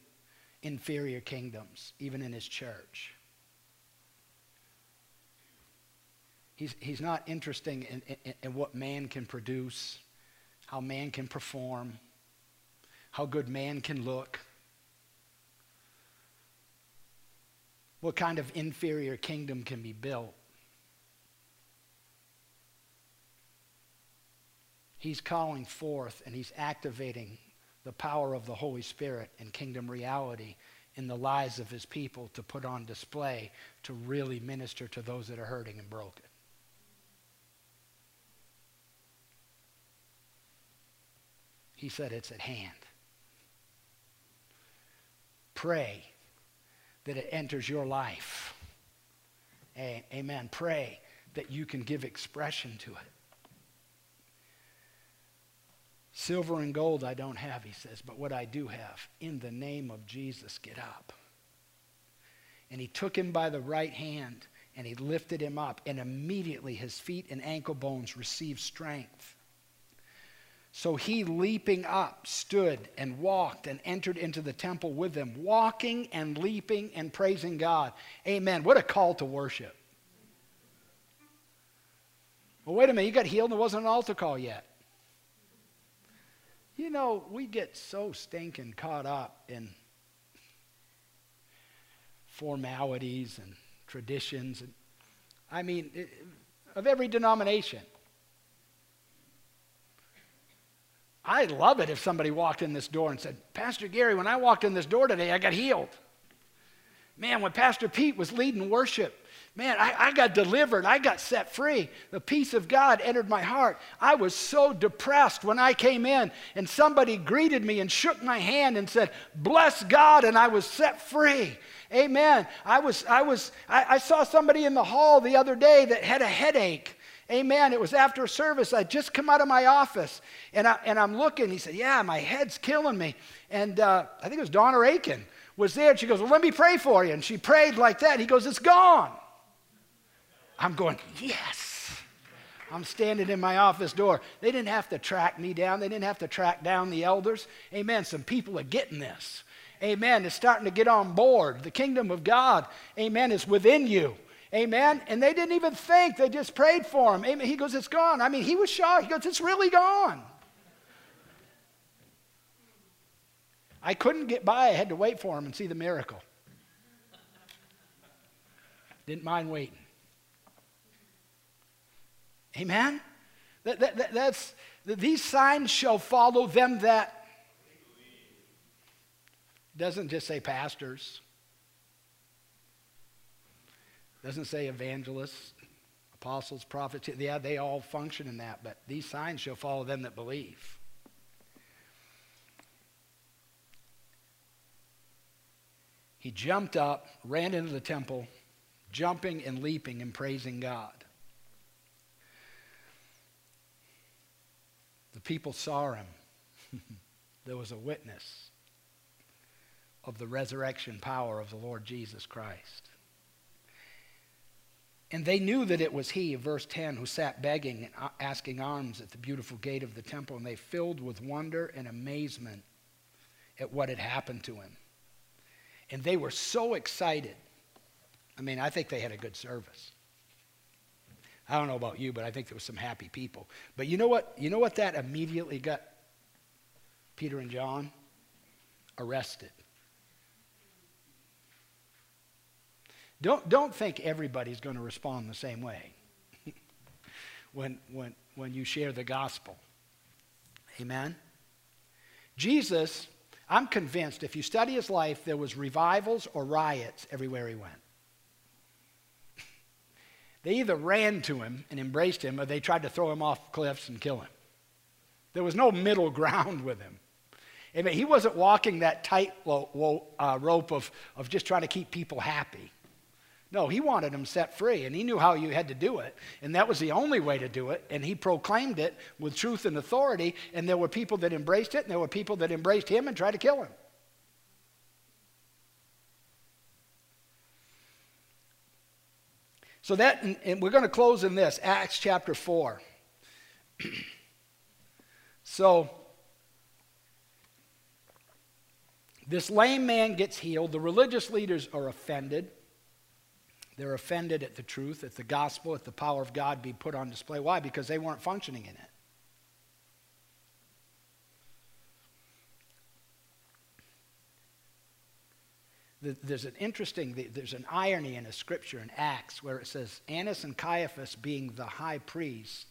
Speaker 1: inferior kingdoms, even in his church. He's, he's not interested in, in, in what man can produce, how man can perform, how good man can look, what kind of inferior kingdom can be built. He's calling forth and he's activating the power of the Holy Spirit and kingdom reality in the lives of his people to put on display to really minister to those that are hurting and broken. He said, It's at hand. Pray that it enters your life. Amen. Pray that you can give expression to it. Silver and gold I don't have, he says, but what I do have, in the name of Jesus, get up. And he took him by the right hand and he lifted him up, and immediately his feet and ankle bones received strength. So he, leaping up, stood and walked and entered into the temple with them, walking and leaping and praising God. Amen. What a call to worship. Well, wait a minute, you got healed and there wasn't an altar call yet. You know, we get so stinking caught up in formalities and traditions. And, I mean, of every denomination. I'd love it if somebody walked in this door and said, Pastor Gary, when I walked in this door today, I got healed. Man, when Pastor Pete was leading worship, Man, I, I, got delivered. I got set free. The peace of God entered my heart. I was so depressed when I came in, and somebody greeted me and shook my hand and said, Bless God, and I was set free. Amen. I was, I was, I, I saw somebody in the hall the other day that had a headache. Amen. It was after service. I'd just come out of my office and, I, and I'm looking. He said, Yeah, my head's killing me. And uh, I think it was Donna Aiken was there. And she goes, Well, let me pray for you. And she prayed like that. He goes, It's gone. I'm going, yes. I'm standing in my office door. They didn't have to track me down, they didn't have to track down the elders. Amen. Some people are getting this. Amen. It's starting to get on board. The kingdom of God, amen, is within you. Amen. And they didn't even think, they just prayed for him. Amen. He goes, It's gone. I mean, he was shocked. He goes, It's really gone. I couldn't get by. I had to wait for him and see the miracle. Didn't mind waiting. Amen? That, that, that, that's, these signs shall follow them that. Doesn't just say pastors. Doesn't say evangelists, apostles, prophets. Yeah, they all function in that, but these signs shall follow them that believe. He jumped up, ran into the temple, jumping and leaping and praising God. The people saw him. there was a witness of the resurrection power of the Lord Jesus Christ. And they knew that it was he, verse 10, who sat begging and asking alms at the beautiful gate of the temple, and they filled with wonder and amazement at what had happened to him. And they were so excited. I mean, I think they had a good service. I don't know about you, but I think there were some happy people. But you know what? You know what that immediately got Peter and John? arrested. Don't, don't think everybody's going to respond the same way when, when, when you share the gospel. Amen? Jesus, I'm convinced if you study his life, there was revivals or riots everywhere he went. They either ran to him and embraced him or they tried to throw him off cliffs and kill him. There was no middle ground with him. Amen. He wasn't walking that tight uh, rope of, of just trying to keep people happy. No, he wanted them set free, and he knew how you had to do it. And that was the only way to do it. And he proclaimed it with truth and authority. And there were people that embraced it, and there were people that embraced him and tried to kill him. So that, and we're going to close in this Acts chapter 4. so, this lame man gets healed. The religious leaders are offended. They're offended at the truth, at the gospel, at the power of God be put on display. Why? Because they weren't functioning in it. There's an interesting, there's an irony in a scripture in Acts where it says, Annas and Caiaphas being the high priest,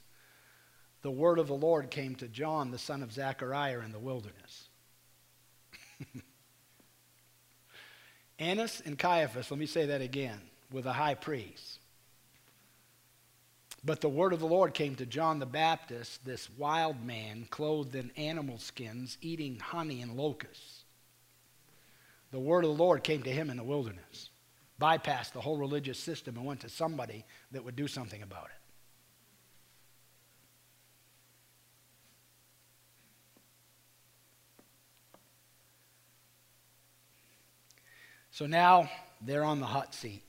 Speaker 1: the word of the Lord came to John, the son of Zechariah, in the wilderness. Annas and Caiaphas, let me say that again with a high priest. But the word of the Lord came to John the Baptist, this wild man clothed in animal skins, eating honey and locusts. The word of the Lord came to him in the wilderness, bypassed the whole religious system, and went to somebody that would do something about it. So now they're on the hot seat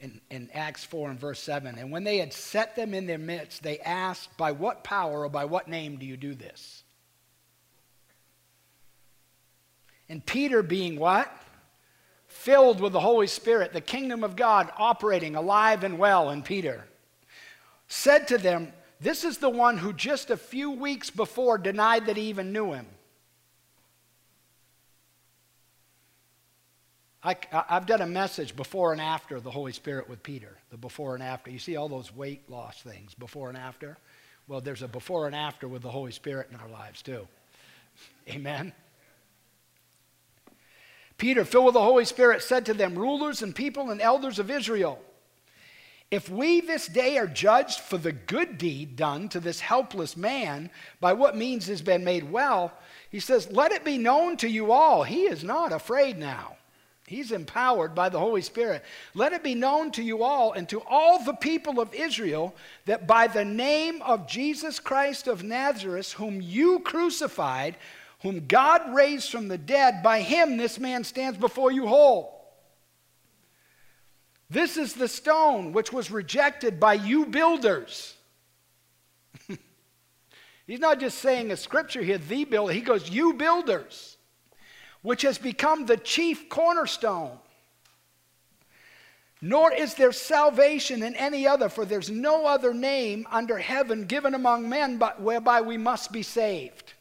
Speaker 1: in, in Acts 4 and verse 7. And when they had set them in their midst, they asked, By what power or by what name do you do this? And Peter, being what? Filled with the Holy Spirit, the kingdom of God operating alive and well in Peter, said to them, This is the one who just a few weeks before denied that he even knew him. I, have done a message before and after the Holy Spirit with Peter, the before and after. You see all those weight loss things, before and after? Well, there's a before and after with the Holy Spirit in our lives, too. Amen? Peter, filled with the Holy Spirit, said to them, Rulers and people and elders of Israel, if we this day are judged for the good deed done to this helpless man, by what means has been made well, he says, Let it be known to you all, he is not afraid now. He's empowered by the Holy Spirit. Let it be known to you all and to all the people of Israel that by the name of Jesus Christ of Nazareth, whom you crucified, whom God raised from the dead, by him this man stands before you whole. This is the stone which was rejected by you builders. He's not just saying a scripture here, the builder. He goes, you builders which has become the chief cornerstone. Nor is there salvation in any other, for there's no other name under heaven given among men but whereby we must be saved.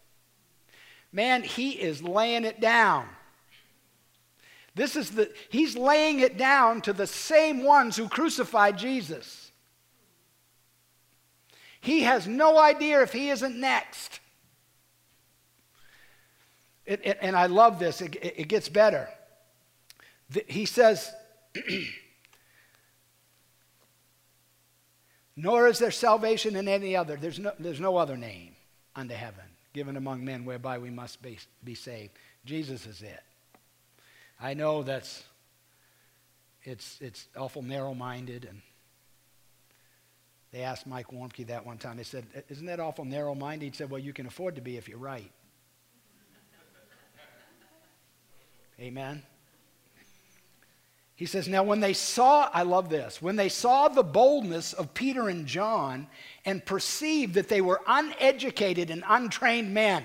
Speaker 1: Man, he is laying it down. This is the he's laying it down to the same ones who crucified Jesus. He has no idea if he isn't next. It, it, and I love this, it, it gets better. The, he says, Nor is there salvation in any other. There's no, there's no other name under heaven given among men whereby we must be, be saved. Jesus is it. I know that's it's it's awful narrow-minded and they asked Mike Warmke that one time. They said, Isn't that awful narrow minded? He said, Well, you can afford to be if you're right. Amen. He says, Now, when they saw, I love this, when they saw the boldness of Peter and John and perceived that they were uneducated and untrained men,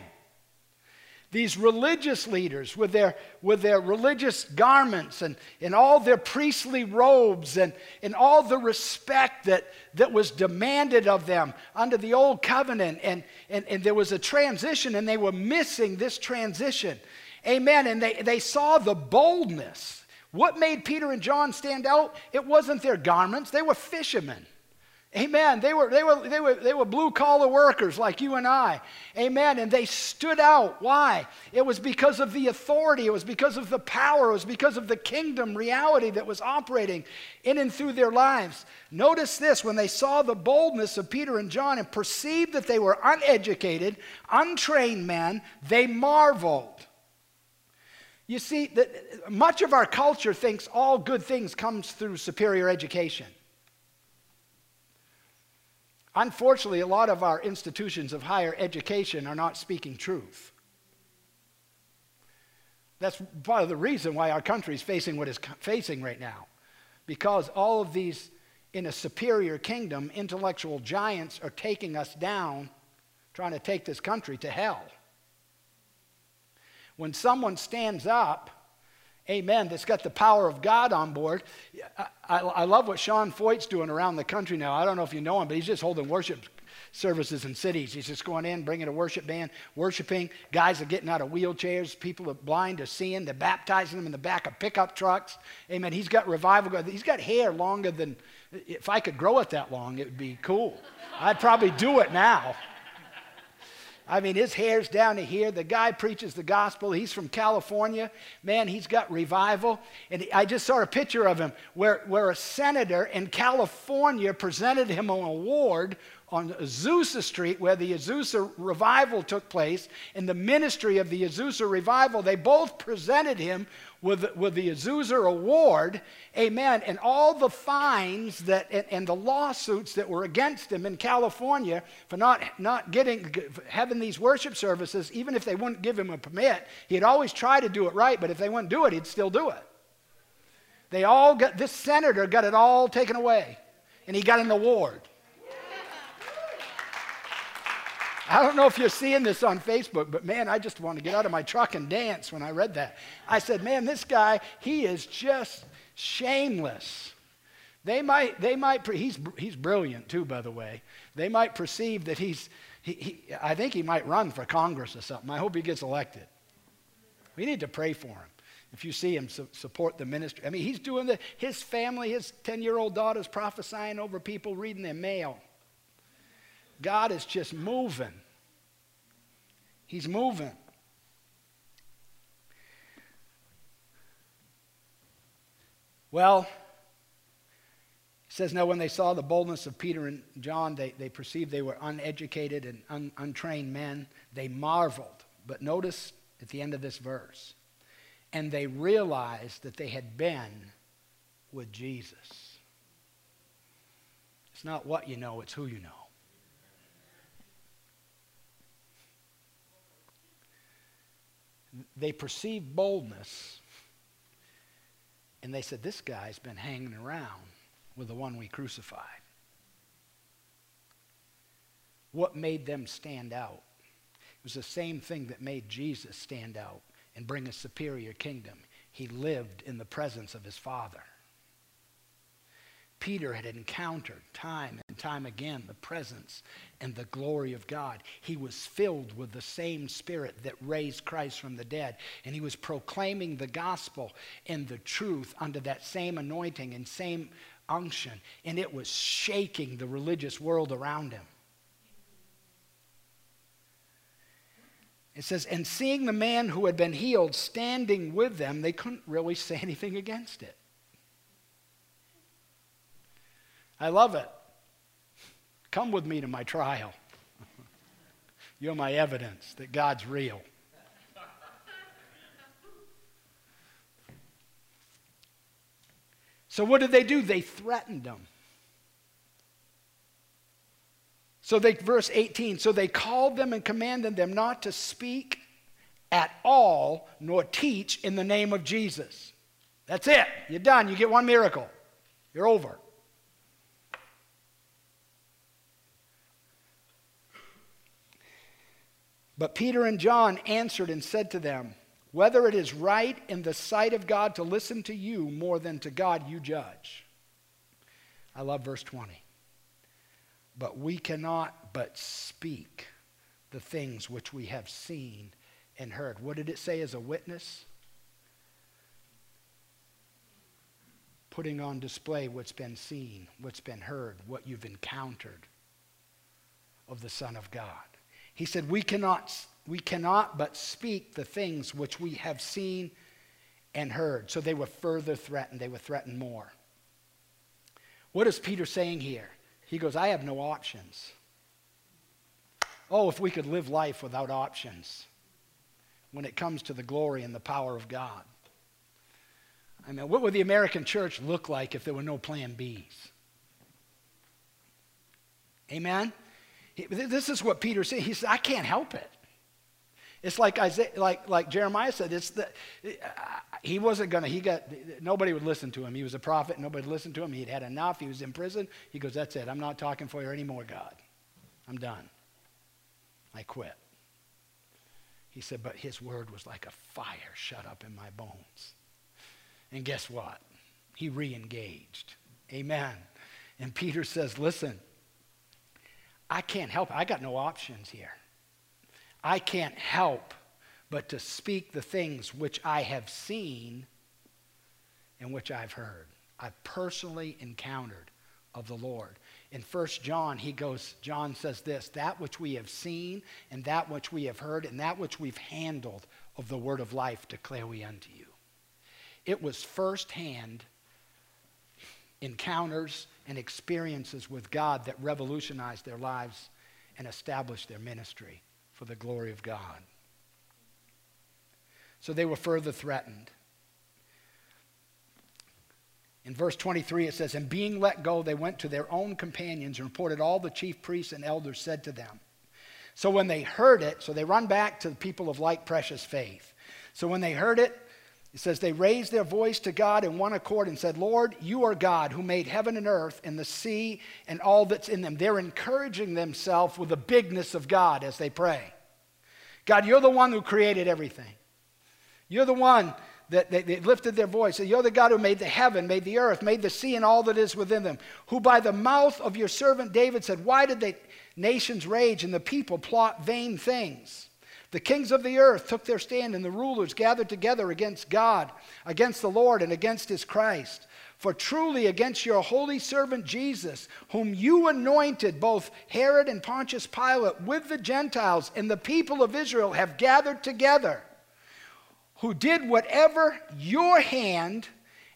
Speaker 1: these religious leaders with their, with their religious garments and, and all their priestly robes and, and all the respect that, that was demanded of them under the old covenant. And, and, and there was a transition, and they were missing this transition. Amen. And they, they saw the boldness. What made Peter and John stand out? It wasn't their garments, they were fishermen. Amen. They were, they were, they were, they were blue collar workers like you and I. Amen. And they stood out. Why? It was because of the authority, it was because of the power, it was because of the kingdom reality that was operating in and through their lives. Notice this when they saw the boldness of Peter and John and perceived that they were uneducated, untrained men, they marveled. You see, that much of our culture thinks all good things comes through superior education. Unfortunately, a lot of our institutions of higher education are not speaking truth. That's part of the reason why our country is facing what it's facing right now. Because all of these, in a superior kingdom, intellectual giants are taking us down, trying to take this country to hell. When someone stands up amen, that's got the power of God on board. I, I, love what Sean Feucht's doing around the country now. I don't know if you know him, but he's just holding worship services in cities. He's just going in, bringing a worship band, worshiping. Guys are getting out of wheelchairs. People are blind are seeing. They're baptizing them in the back of pickup trucks. Amen. He's got revival. He's got hair longer than, if I could grow it that long, it would be cool. I'd probably do it now. I mean, his hair's down to here. The guy preaches the gospel. He's from California. Man, he's got revival. And I just saw a picture of him where, where a senator in California presented him an award on Azusa Street, where the Azusa revival took place, in the ministry of the Azusa revival, they both presented him with, with the Azusa Award, amen, and all the fines that, and, and, the lawsuits that were against him in California for not, not getting, having these worship services, even if they wouldn't give him a permit, he'd always try to do it right, but if they wouldn't do it, he'd still do it. They all got, this senator got it all taken away, and he got an award. I don't know if you're seeing this on Facebook, but man, I just want to get out of my truck and dance when I read that. I said, man, this guy, he is just shameless. They might, they might, he's, he's brilliant too, by the way. They might perceive that he's, he, he, I think he might run for Congress or something. I hope he gets elected. We need to pray for him. If you see him, su- support the ministry. I mean, he's doing the, his family, his 10 year old daughter's prophesying over people reading their mail. God is just moving. He's moving. Well, it says, Now, when they saw the boldness of Peter and John, they, they perceived they were uneducated and un, untrained men. They marveled. But notice at the end of this verse, and they realized that they had been with Jesus. It's not what you know, it's who you know. They perceived boldness and they said, This guy's been hanging around with the one we crucified. What made them stand out? It was the same thing that made Jesus stand out and bring a superior kingdom. He lived in the presence of his Father. Peter had encountered time and time again the presence and the glory of God. He was filled with the same spirit that raised Christ from the dead. And he was proclaiming the gospel and the truth under that same anointing and same unction. And it was shaking the religious world around him. It says, and seeing the man who had been healed standing with them, they couldn't really say anything against it. I love it. Come with me to my trial. You're my evidence that God's real. So, what did they do? They threatened them. So, they, verse 18, so they called them and commanded them not to speak at all nor teach in the name of Jesus. That's it. You're done. You get one miracle. You're over. But Peter and John answered and said to them, Whether it is right in the sight of God to listen to you more than to God, you judge. I love verse 20. But we cannot but speak the things which we have seen and heard. What did it say as a witness? Putting on display what's been seen, what's been heard, what you've encountered of the Son of God. He said, We cannot, we cannot but speak the things which we have seen and heard. So they were further threatened. They were threatened more. What is Peter saying here? He goes, I have no options. Oh, if we could live life without options when it comes to the glory and the power of God. I mean, what would the American church look like if there were no plan Bs? Amen? This is what Peter said. He said, I can't help it. It's like Isaiah, like, like Jeremiah said, it's the, he wasn't going to, he got, nobody would listen to him. He was a prophet, nobody listened to him. He'd had enough. He was in prison. He goes, That's it. I'm not talking for you anymore, God. I'm done. I quit. He said, But his word was like a fire shut up in my bones. And guess what? He re engaged. Amen. And Peter says, Listen, I can't help. I got no options here. I can't help but to speak the things which I have seen and which I've heard. I've personally encountered of the Lord. In 1 John, he goes, John says this that which we have seen, and that which we have heard, and that which we've handled of the word of life declare we unto you. It was firsthand encounters and experiences with God that revolutionized their lives and established their ministry for the glory of God. So they were further threatened. In verse 23, it says, And being let go, they went to their own companions and reported all the chief priests and elders said to them. So when they heard it, so they run back to the people of like precious faith. So when they heard it, it says, They raised their voice to God in one accord and said, Lord, you are God who made heaven and earth and the sea and all that's in them. They're encouraging themselves with the bigness of God as they pray. God, you're the one who created everything. You're the one that they, they, lifted their voice. You're the God who made the heaven, made the earth, made the sea, and all that is within them. Who by the mouth of your servant David said, Why did the nations rage and the people plot vain things? The kings of the earth took their stand, and the rulers gathered together against God, against the Lord, and against his Christ. For truly against your holy servant Jesus, whom you anointed, both Herod and Pontius Pilate, with the Gentiles and the people of Israel, have gathered together who did whatever your hand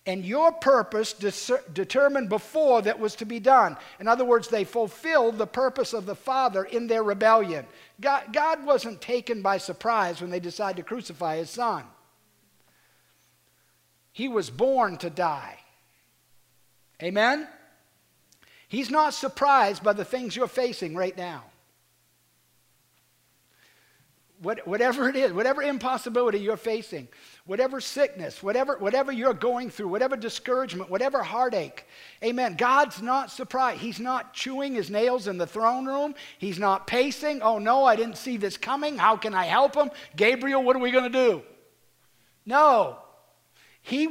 Speaker 1: and your purpose determined before that was to be done. In other words, they fulfilled the purpose of the Father in their rebellion. God, God wasn't taken by surprise when they decided to crucify his son. He was born to die. Amen? He's not surprised by the things you're facing right now what, whatever it is, whatever impossibility you're facing, whatever sickness, whatever, whatever you're going through, whatever discouragement, whatever heartache, amen. God's not surprised. He's not chewing his nails in the throne room. He's not pacing. Oh, no, I didn't see this coming. How can I help him? Gabriel, what are we going to do? No. He,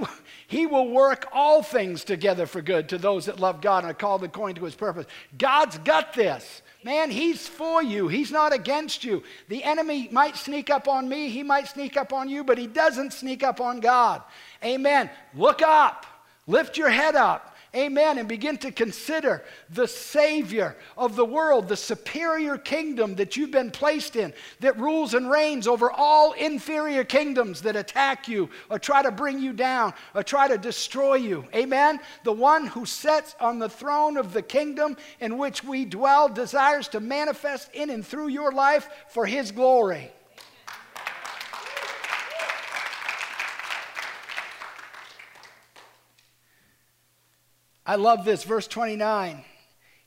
Speaker 1: he will work all things together for good to those that love God and are called according to his purpose. God's got this. Man, he's for you. He's not against you. The enemy might sneak up on me, he might sneak up on you, but he doesn't sneak up on God. Amen. Look up, lift your head up. Amen. And begin to consider the Savior of the world, the superior kingdom that you've been placed in, that rules and reigns over all inferior kingdoms that attack you or try to bring you down or try to destroy you. Amen. The one who sits on the throne of the kingdom in which we dwell desires to manifest in and through your life for his glory. I love this, verse 29.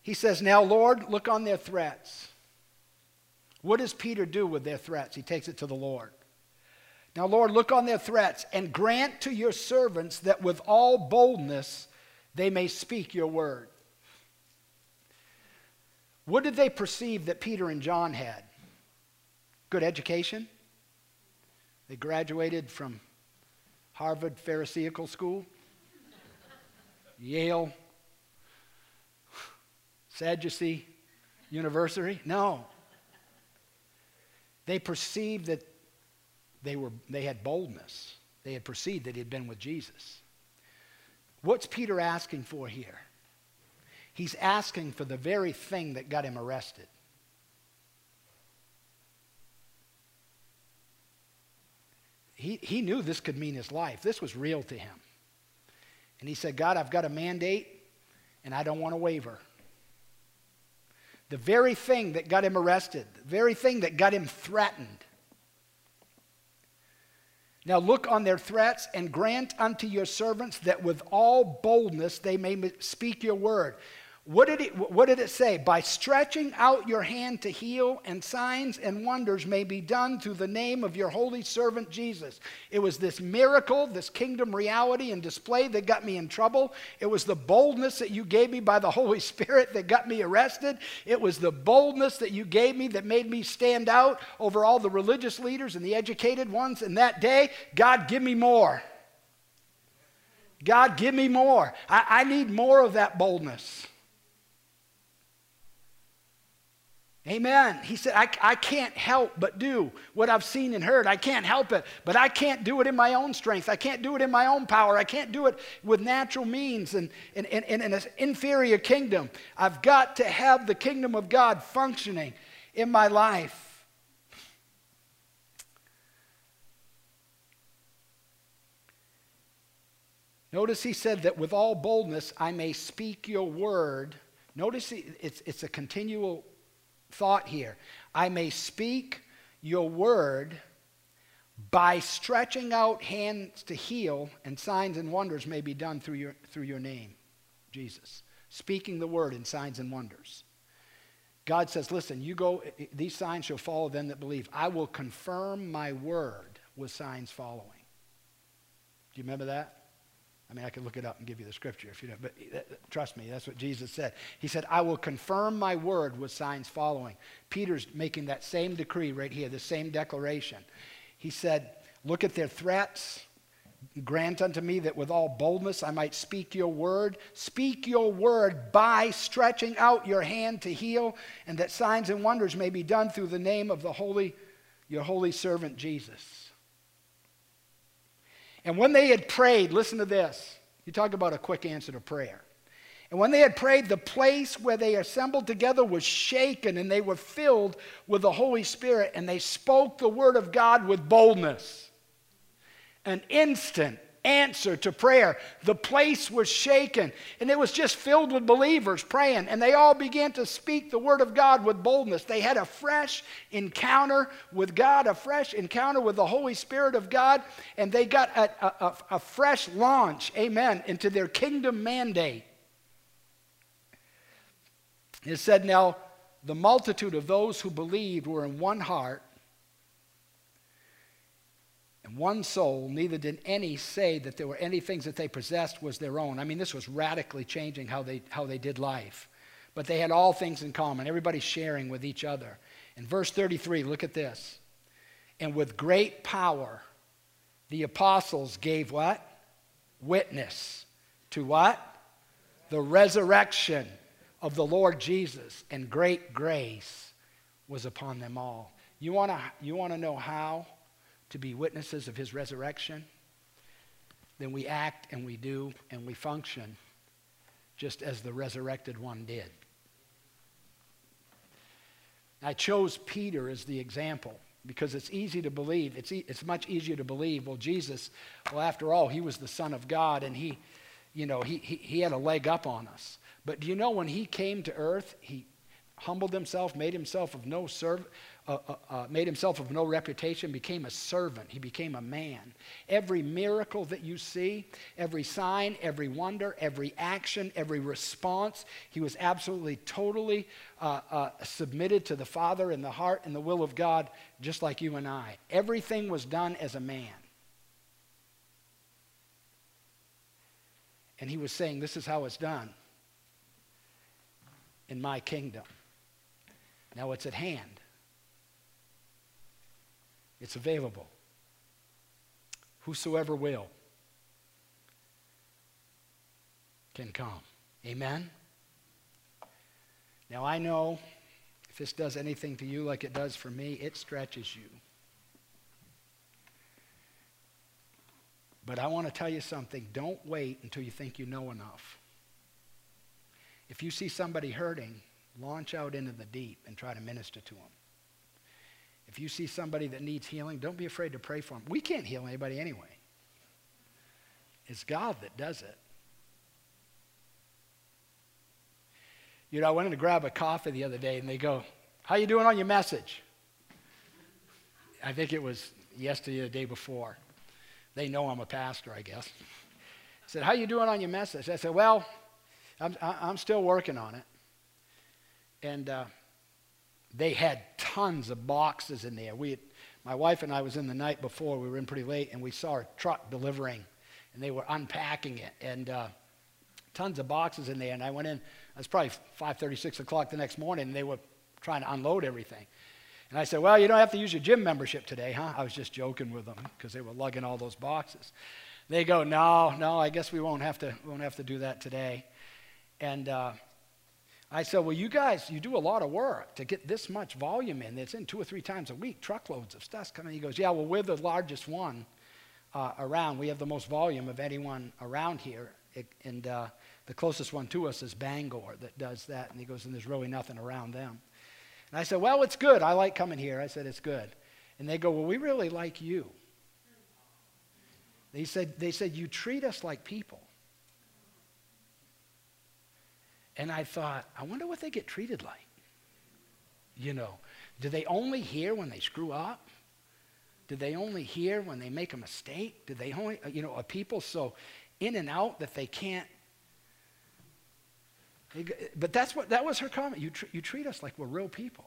Speaker 1: He says, Now, Lord, look on their threats. What does Peter do with their threats? He takes it to the Lord. Now, Lord, look on their threats and grant to your servants that with all boldness they may speak your word. What did they perceive that Peter and John had? Good education. They graduated from Harvard Pharisaical School. Yale, Sadducee University. No. They perceived that they, were, they had boldness. They had perceived that he had been with Jesus. What's Peter asking for here? He's asking for the very thing that got him arrested. He, he knew this could mean his life. This was real to him. And he said, God, I've got a mandate and I don't want to waver. The very thing that got him arrested, the very thing that got him threatened. Now look on their threats and grant unto your servants that with all boldness they may speak your word. What did, it, what did it say? By stretching out your hand to heal, and signs and wonders may be done through the name of your holy servant Jesus. It was this miracle, this kingdom reality and display that got me in trouble. It was the boldness that you gave me by the Holy Spirit that got me arrested. It was the boldness that you gave me that made me stand out over all the religious leaders and the educated ones. And that day, God, give me more. God, give me more. I, I need more of that boldness. Amen. He said, I, I can't help but do what I've seen and heard. I can't help it, but I can't do it in my own strength. I can't do it in my own power. I can't do it with natural means and in, an inferior kingdom. I've got to have the kingdom of God functioning in my life. Notice he said that with all boldness I may speak your word. Notice it's, it's a continual thought here. I may speak your word by stretching out hands to heal, and signs and wonders may be done through your, through your name, Jesus. Speaking the word in signs and wonders. God says, Listen, you go, eh, eh, these signs shall follow them that believe. I will confirm my word with signs following. Do you remember that? I mean, I could look it up and give you the scripture if you don't, but trust me, that's what Jesus said. He said, I will confirm my word with signs following. Peter's making that same decree right here, the same declaration. He said, Look at their threats. Grant unto me that with all boldness I might speak your word. Speak your word by stretching out your hand to heal, and that signs and wonders may be done through the name of the holy, your holy servant Jesus. And when they had prayed, listen to this. You talk about a quick answer to prayer. And when they had prayed, the place where they assembled together was shaken, and they were filled with the Holy Spirit, and they spoke the word of God with boldness. An instant answer to prayer. The place was shaken, and it was just filled with believers praying, and they all began to speak the word of God with boldness. They had a fresh encounter with God, a fresh encounter with the Holy Spirit of God, and they got a, a, a fresh launch, amen, into their kingdom mandate. It said, Now the multitude of those who believed were in one heart and one soul, neither did any say that there were any things that they possessed was their own. I mean, this was radically changing how they, how they did life. But they had all things in common, everybody sharing with each other. In verse 33, look at this. And with great power, the apostles gave what? Witness to what? The resurrection of the Lord Jesus, and great grace was upon them all. You want to you wanna know how? To be witnesses of his resurrection, then we act and we do and we function just as the resurrected one did. I chose Peter as the example because it's easy to believe. It's, e- it's much easier to believe, well, Jesus, well, after all, he was the Son of God and he, you know, he, he, he had a leg up on us. But do you know when he came to earth, he humbled himself, made himself of no serv- uh, uh, uh, made himself of no reputation, became a servant. He became a man. Every miracle that you see, every sign, every wonder, every action, every response, he was absolutely, totally uh, uh, submitted to the Father and the heart and the will of God, just like you and I. Everything was done as a man. And he was saying, This is how it's done in my kingdom. Now it's at hand. It's available. Whosoever will can come. Amen? Now, I know if this does anything to you like it does for me, it stretches you. But I want to tell you something. Don't wait until you think you know enough. If you see somebody hurting, launch out into the deep and try to minister to them. If you see somebody that needs healing, don't be afraid to pray for them. We can't heal anybody anyway. It's God that does it. You know, I went in to grab a coffee the other day and they go, How you doing on your message? I think it was yesterday or the day before. They know I'm a pastor, I guess. I said, How you doing on your message? I said, Well, I'm, I'm still working on it. And uh, they had tons of boxes in there. We had, my wife and I was in the night before. We were in pretty late, and we saw a truck delivering, and they were unpacking it, and uh, tons of boxes in there. And I went in. It was probably 5:30, 6 o'clock the next morning, and they were trying to unload everything. And I said, "Well, you don't have to use your gym membership today, huh?" I was just joking with them because they were lugging all those boxes. They go, "No, no, I guess we won't have to. Won't have to do that today." And uh, I said, Well, you guys, you do a lot of work to get this much volume in. It's in two or three times a week, truckloads of stuff coming. He goes, Yeah, well, we're the largest one uh, around. We have the most volume of anyone around here. It, and uh, the closest one to us is Bangor that does that. And he goes, And there's really nothing around them. And I said, Well, it's good. I like coming here. I said, It's good. And they go, Well, we really like you. They said, they said, You treat us like people. And I thought, I wonder what they get treated like. You know, do they only hear when they screw up? Do they only hear when they make a mistake? Do they only, uh, you know, are people so in and out that they can't? but that's what, that was her comment. You, tr- you treat us like we're real people.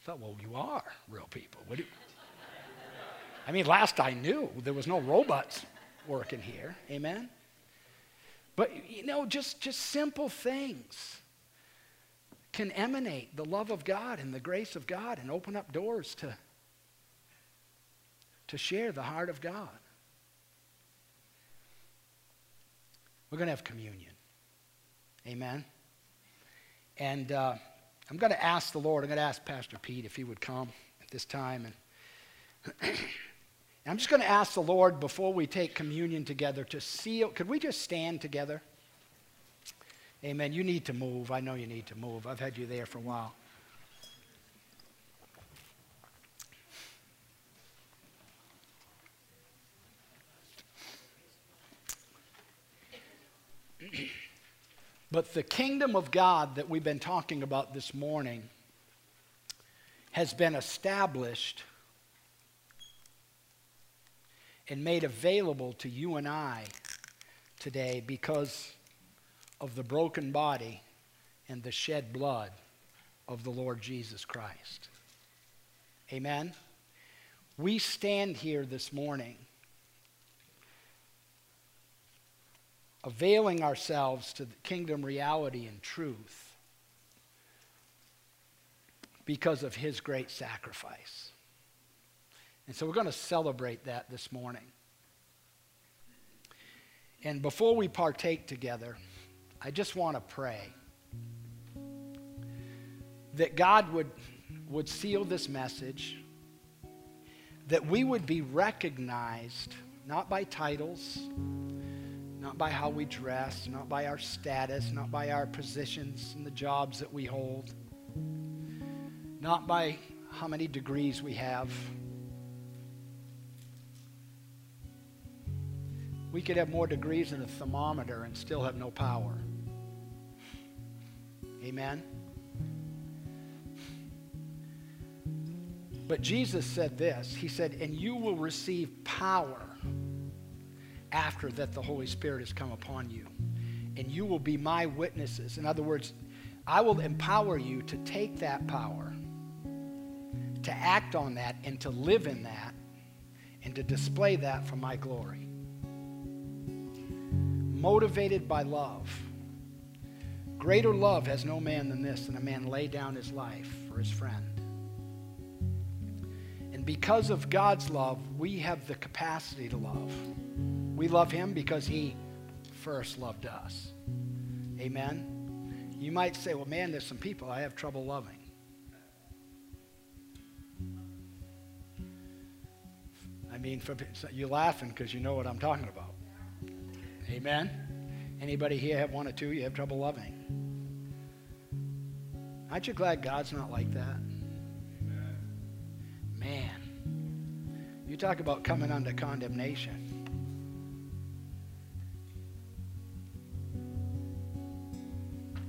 Speaker 1: I thought, well, you are real people. What do you, I mean, last I knew, there was no robots working here. Amen? But, you know, just, just simple things can emanate the love of God and the grace of God and open up doors to, to share the heart of God. We're going to have communion. Amen. And uh, I'm going to ask the Lord, I'm going to ask Pastor Pete if he would come at this time. And I'm just going to ask the Lord before we take communion together to seal. Could we just stand together? Amen. You need to move. I know you need to move. I've had you there for a while. but the kingdom of God that we've been talking about this morning has been established and made available to you and I today because of the broken body and the shed blood of the Lord Jesus Christ. Amen? We stand here this morning availing ourselves to the kingdom reality and truth because of his great sacrifice. And so we're going to celebrate that this morning. And before we partake together, I just want to pray that God would, would seal this message, that we would be recognized not by titles, not by how we dress, not by our status, not by our positions and the jobs that we hold, not by how many degrees we have We could have more degrees than a thermometer and still have no power. Amen? But Jesus said this He said, And you will receive power after that the Holy Spirit has come upon you. And you will be my witnesses. In other words, I will empower you to take that power, to act on that, and to live in that, and to display that for my glory motivated by love. Greater love has no man than this, than a man lay down his life for his friend. And because of God's love, we have the capacity to love. We love him because he first loved us. Amen? You might say, well, man, there's some people I have trouble loving. I mean, you're laughing because you know what I'm talking about. Amen? Anybody here have one or two you have trouble loving? Aren't you glad God's not like that? Man, you talk about coming under condemnation.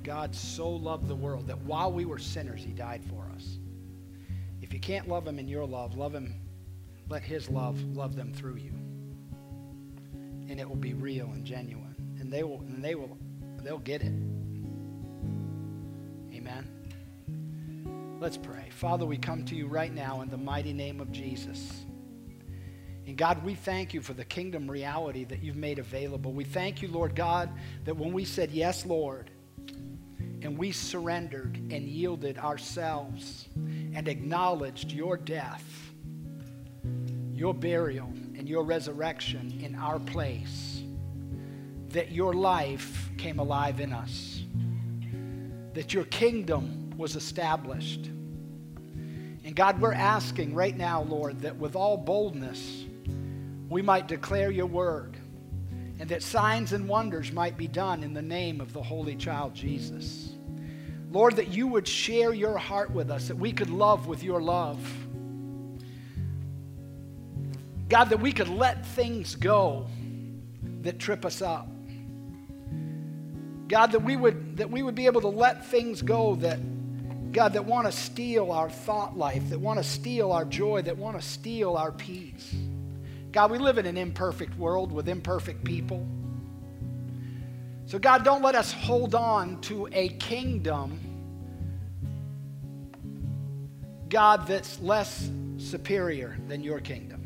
Speaker 1: God so loved the world that while we were sinners, he died for us. If you can't love him in your love, love him, let his love love them through you. And it will be real and genuine. And they will and they will they'll get it. Amen. Let's pray. Father, we come to you right now in the mighty name of Jesus. And God, we thank you for the kingdom reality that you've made available. We thank you, Lord God, that when we said, Yes, Lord, and we surrendered and yielded ourselves and acknowledged your death, your burial, your resurrection in our place, that your life came alive in us, that your kingdom was established. And God, we're asking right now, Lord, that with all boldness we might declare your word and that signs and wonders might be done in the name of the Holy Child Jesus. Lord, that you would share your heart with us, that we could love with your love. God, that we could let things go that trip us up. God, that we would, that we would be able to let things go that, God, that want to steal our thought life, that want to steal our joy, that want to steal our peace. God, we live in an imperfect world with imperfect people. So, God, don't let us hold on to a kingdom, God, that's less superior than your kingdom.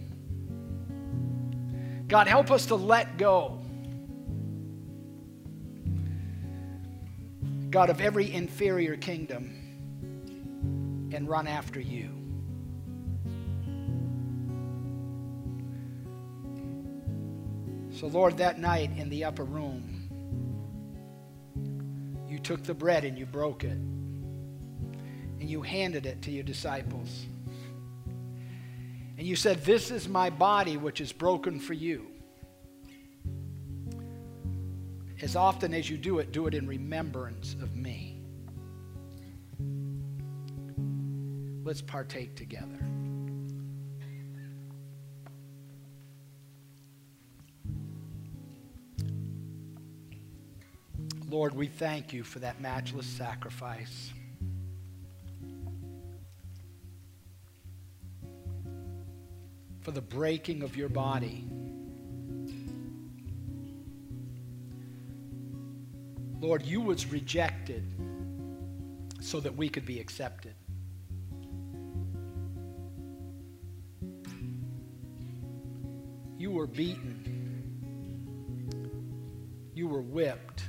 Speaker 1: God, help us to let go, God, of every inferior kingdom and run after you. So, Lord, that night in the upper room, you took the bread and you broke it, and you handed it to your disciples. And you said, This is my body which is broken for you. As often as you do it, do it in remembrance of me. Let's partake together. Lord, we thank you for that matchless sacrifice. For the breaking of your body. Lord, you was rejected so that we could be accepted. You were beaten. You were whipped.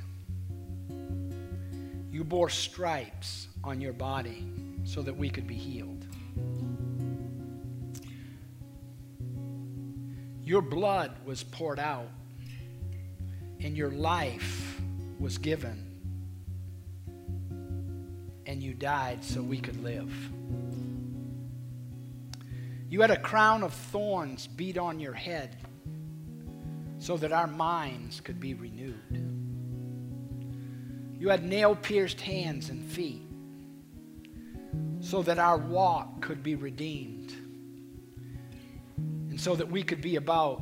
Speaker 1: You bore stripes on your body so that we could be healed. Your blood was poured out, and your life was given, and you died so we could live. You had a crown of thorns beat on your head so that our minds could be renewed. You had nail pierced hands and feet so that our walk could be redeemed so that we could be about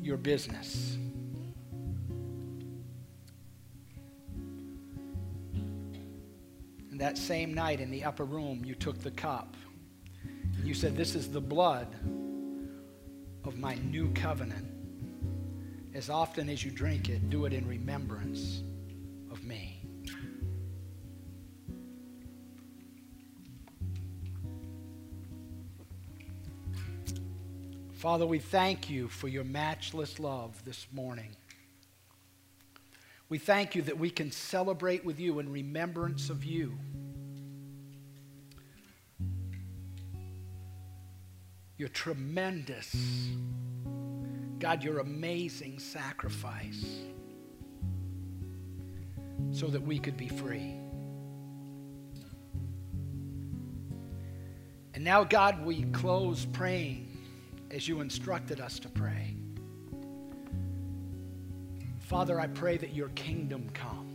Speaker 1: your business. And that same night in the upper room, you took the cup and you said, This is the blood of my new covenant. As often as you drink it, do it in remembrance Father, we thank you for your matchless love this morning. We thank you that we can celebrate with you in remembrance of you. Your tremendous, God, your amazing sacrifice so that we could be free. And now, God, we close praying as you instructed us to pray. Father, I pray that your kingdom come.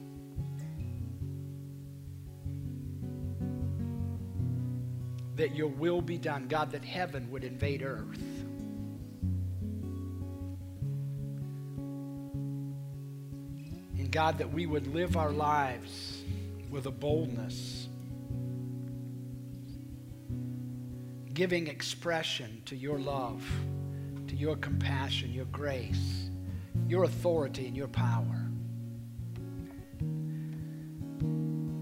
Speaker 1: That your will be done, God, that heaven would invade earth. And God, that we would live our lives with a boldness, giving expression to your love, to your compassion, your grace, your authority, and your power.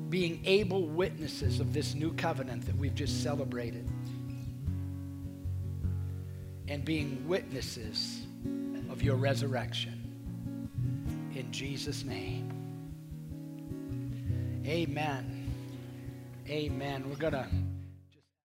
Speaker 1: Being able witnesses of this new covenant that we've just celebrated. And being witnesses of your resurrection. In Jesus' name. Amen. Amen. We're going to